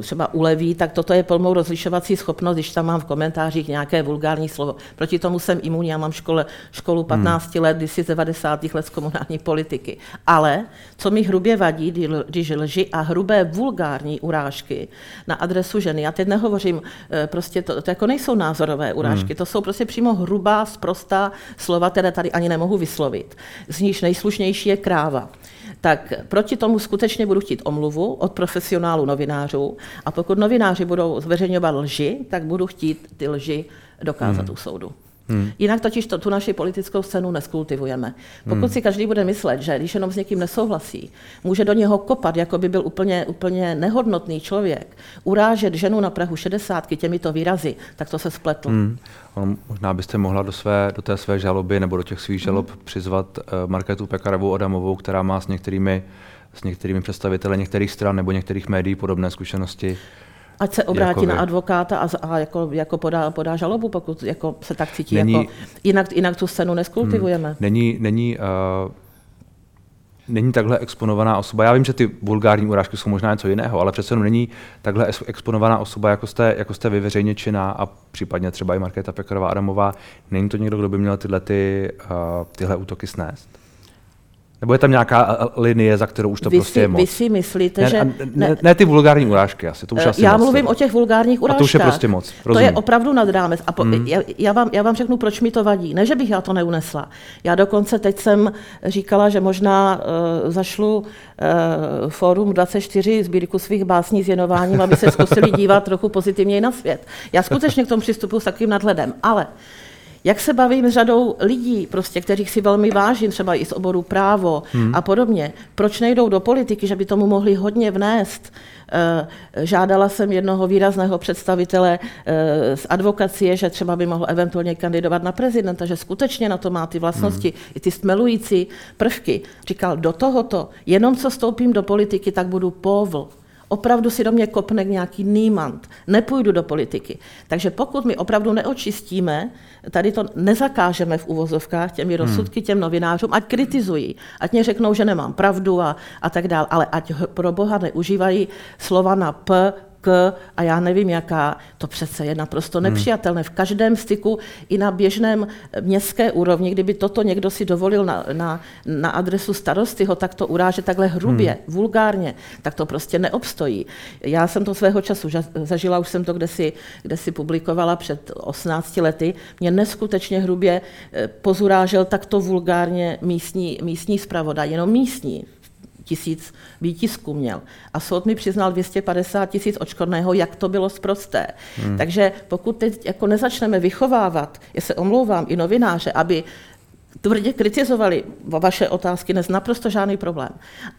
třeba uleví, tak toto je plnou rozlišovací schopnost, když tam mám v komentářích nějaké vulgární slovo. Proti tomu jsem imunní, já mám škole, školu 15 hmm. let, když si 90. let z komunální politiky. Ale co mi hrubě vadí, když lži a hrubé vulgární urážky na adresu ženy, já teď nehovořím, eh, prostě to, to jako nejsou názorové urážky, hmm. to jsou prostě přímo hrubá, sprostá slova, které tady ani nemohu vyslovit. Z níž nejslušnější je kráva tak proti tomu skutečně budu chtít omluvu od profesionálu novinářů a pokud novináři budou zveřejňovat lži, tak budu chtít ty lži dokázat hmm. u soudu. Hmm. Jinak totiž to, tu naši politickou scénu neskultivujeme. Pokud hmm. si každý bude myslet, že když jenom s někým nesouhlasí, může do něho kopat, jako by byl úplně, úplně nehodnotný člověk, urážet ženu na Prahu 60 těmito výrazy, tak to se spletl. Hmm. On, možná byste mohla do, své, do té své žaloby nebo do těch svých žalob hmm. přizvat uh, Marketu Pekarovou Adamovou, která má s některými, s některými představiteli některých stran nebo některých médií podobné zkušenosti. Ať se obrátí jako na advokáta a, a jako, jako podá, podá žalobu, pokud jako se tak cítí. Není, jako, jinak, jinak tu scénu neskultivujeme. Hmm, není, není, uh, není takhle exponovaná osoba. Já vím, že ty vulgární urážky jsou možná něco jiného, ale přece není takhle exponovaná osoba, jako jste, jako jste vy veřejně činná a případně třeba i Markéta Pekarová Adamová. Není to někdo, kdo by měl tyhle, ty, uh, tyhle útoky snést? Nebo je tam nějaká linie, za kterou už to vy prostě si, je moc? Vy si myslíte, ne, že... Ne, ne, ne ty vulgární urážky asi, to už asi Já moc, mluvím o těch vulgárních urážkách. A to už je prostě moc, rozumím. To je opravdu nad rámec. A po, hmm. já, já, vám, já vám řeknu, proč mi to vadí. Ne, že bych já to neunesla. Já dokonce teď jsem říkala, že možná uh, zašlu uh, Fórum 24 sbírku svých básní s věnováním, aby se zkusili dívat trochu pozitivněji na svět. Já skutečně k tomu přistupuji s takovým nadhledem. Ale jak se bavím s řadou lidí, prostě, kterých si velmi vážím, třeba i z oboru právo hmm. a podobně, proč nejdou do politiky, že by tomu mohli hodně vnést? Eh, žádala jsem jednoho výrazného představitele eh, z advokacie, že třeba by mohl eventuálně kandidovat na prezidenta, že skutečně na to má ty vlastnosti, hmm. i ty stmelující prvky. Říkal, do tohoto, jenom co stoupím do politiky, tak budu povl opravdu si do mě kopne nějaký nímant, nepůjdu do politiky. Takže pokud my opravdu neočistíme, tady to nezakážeme v uvozovkách těmi hmm. rozsudky těm novinářům, ať kritizují, ať mě řeknou, že nemám pravdu a, a tak dále, ale ať pro Boha neužívají slova na P, k a já nevím jaká, to přece je naprosto hmm. nepřijatelné. V každém styku i na běžném městské úrovni, kdyby toto někdo si dovolil na, na, na adresu starosty ho takto urážet takhle hrubě, hmm. vulgárně, tak to prostě neobstojí. Já jsem to svého času zažila, už jsem to kde si, kde si publikovala před 18 lety. Mě neskutečně hrubě eh, pozurážel takto vulgárně místní, místní zpravodaj, jenom místní, tisíc výtisků měl. A soud mi přiznal 250 tisíc očkodného, jak to bylo zprosté. Hmm. Takže pokud teď jako nezačneme vychovávat, já se omlouvám, i novináře, aby tvrdě kritizovali vaše otázky, dnes naprosto žádný problém.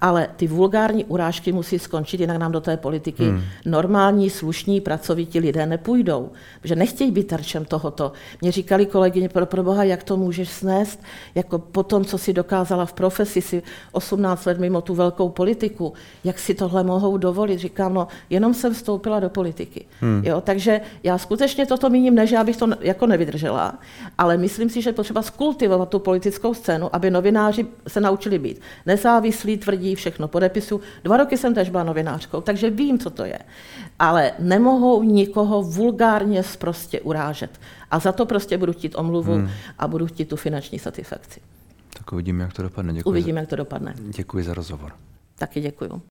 Ale ty vulgární urážky musí skončit, jinak nám do té politiky hmm. normální, slušní, pracovití lidé nepůjdou. Protože nechtějí být terčem tohoto. Mě říkali kolegyně, pro, pro boha, jak to můžeš snést, jako po tom, co si dokázala v profesi, si 18 let mimo tu velkou politiku, jak si tohle mohou dovolit. Říkám, no, jenom jsem vstoupila do politiky. Hmm. Jo, takže já skutečně toto míním, ne, že abych to jako nevydržela, ale myslím si, že potřeba skultivovat tu politickou scénu, aby novináři se naučili být nezávislí, tvrdí, všechno podepisu. Dva roky jsem tež byla novinářkou, takže vím, co to je. Ale nemohou nikoho vulgárně prostě urážet. A za to prostě budu chtít omluvu hmm. a budu chtít tu finanční satisfakci. Tak uvidíme, jak to dopadne. Děkuji uvidíme, za... jak to dopadne. Děkuji za rozhovor. Taky děkuji.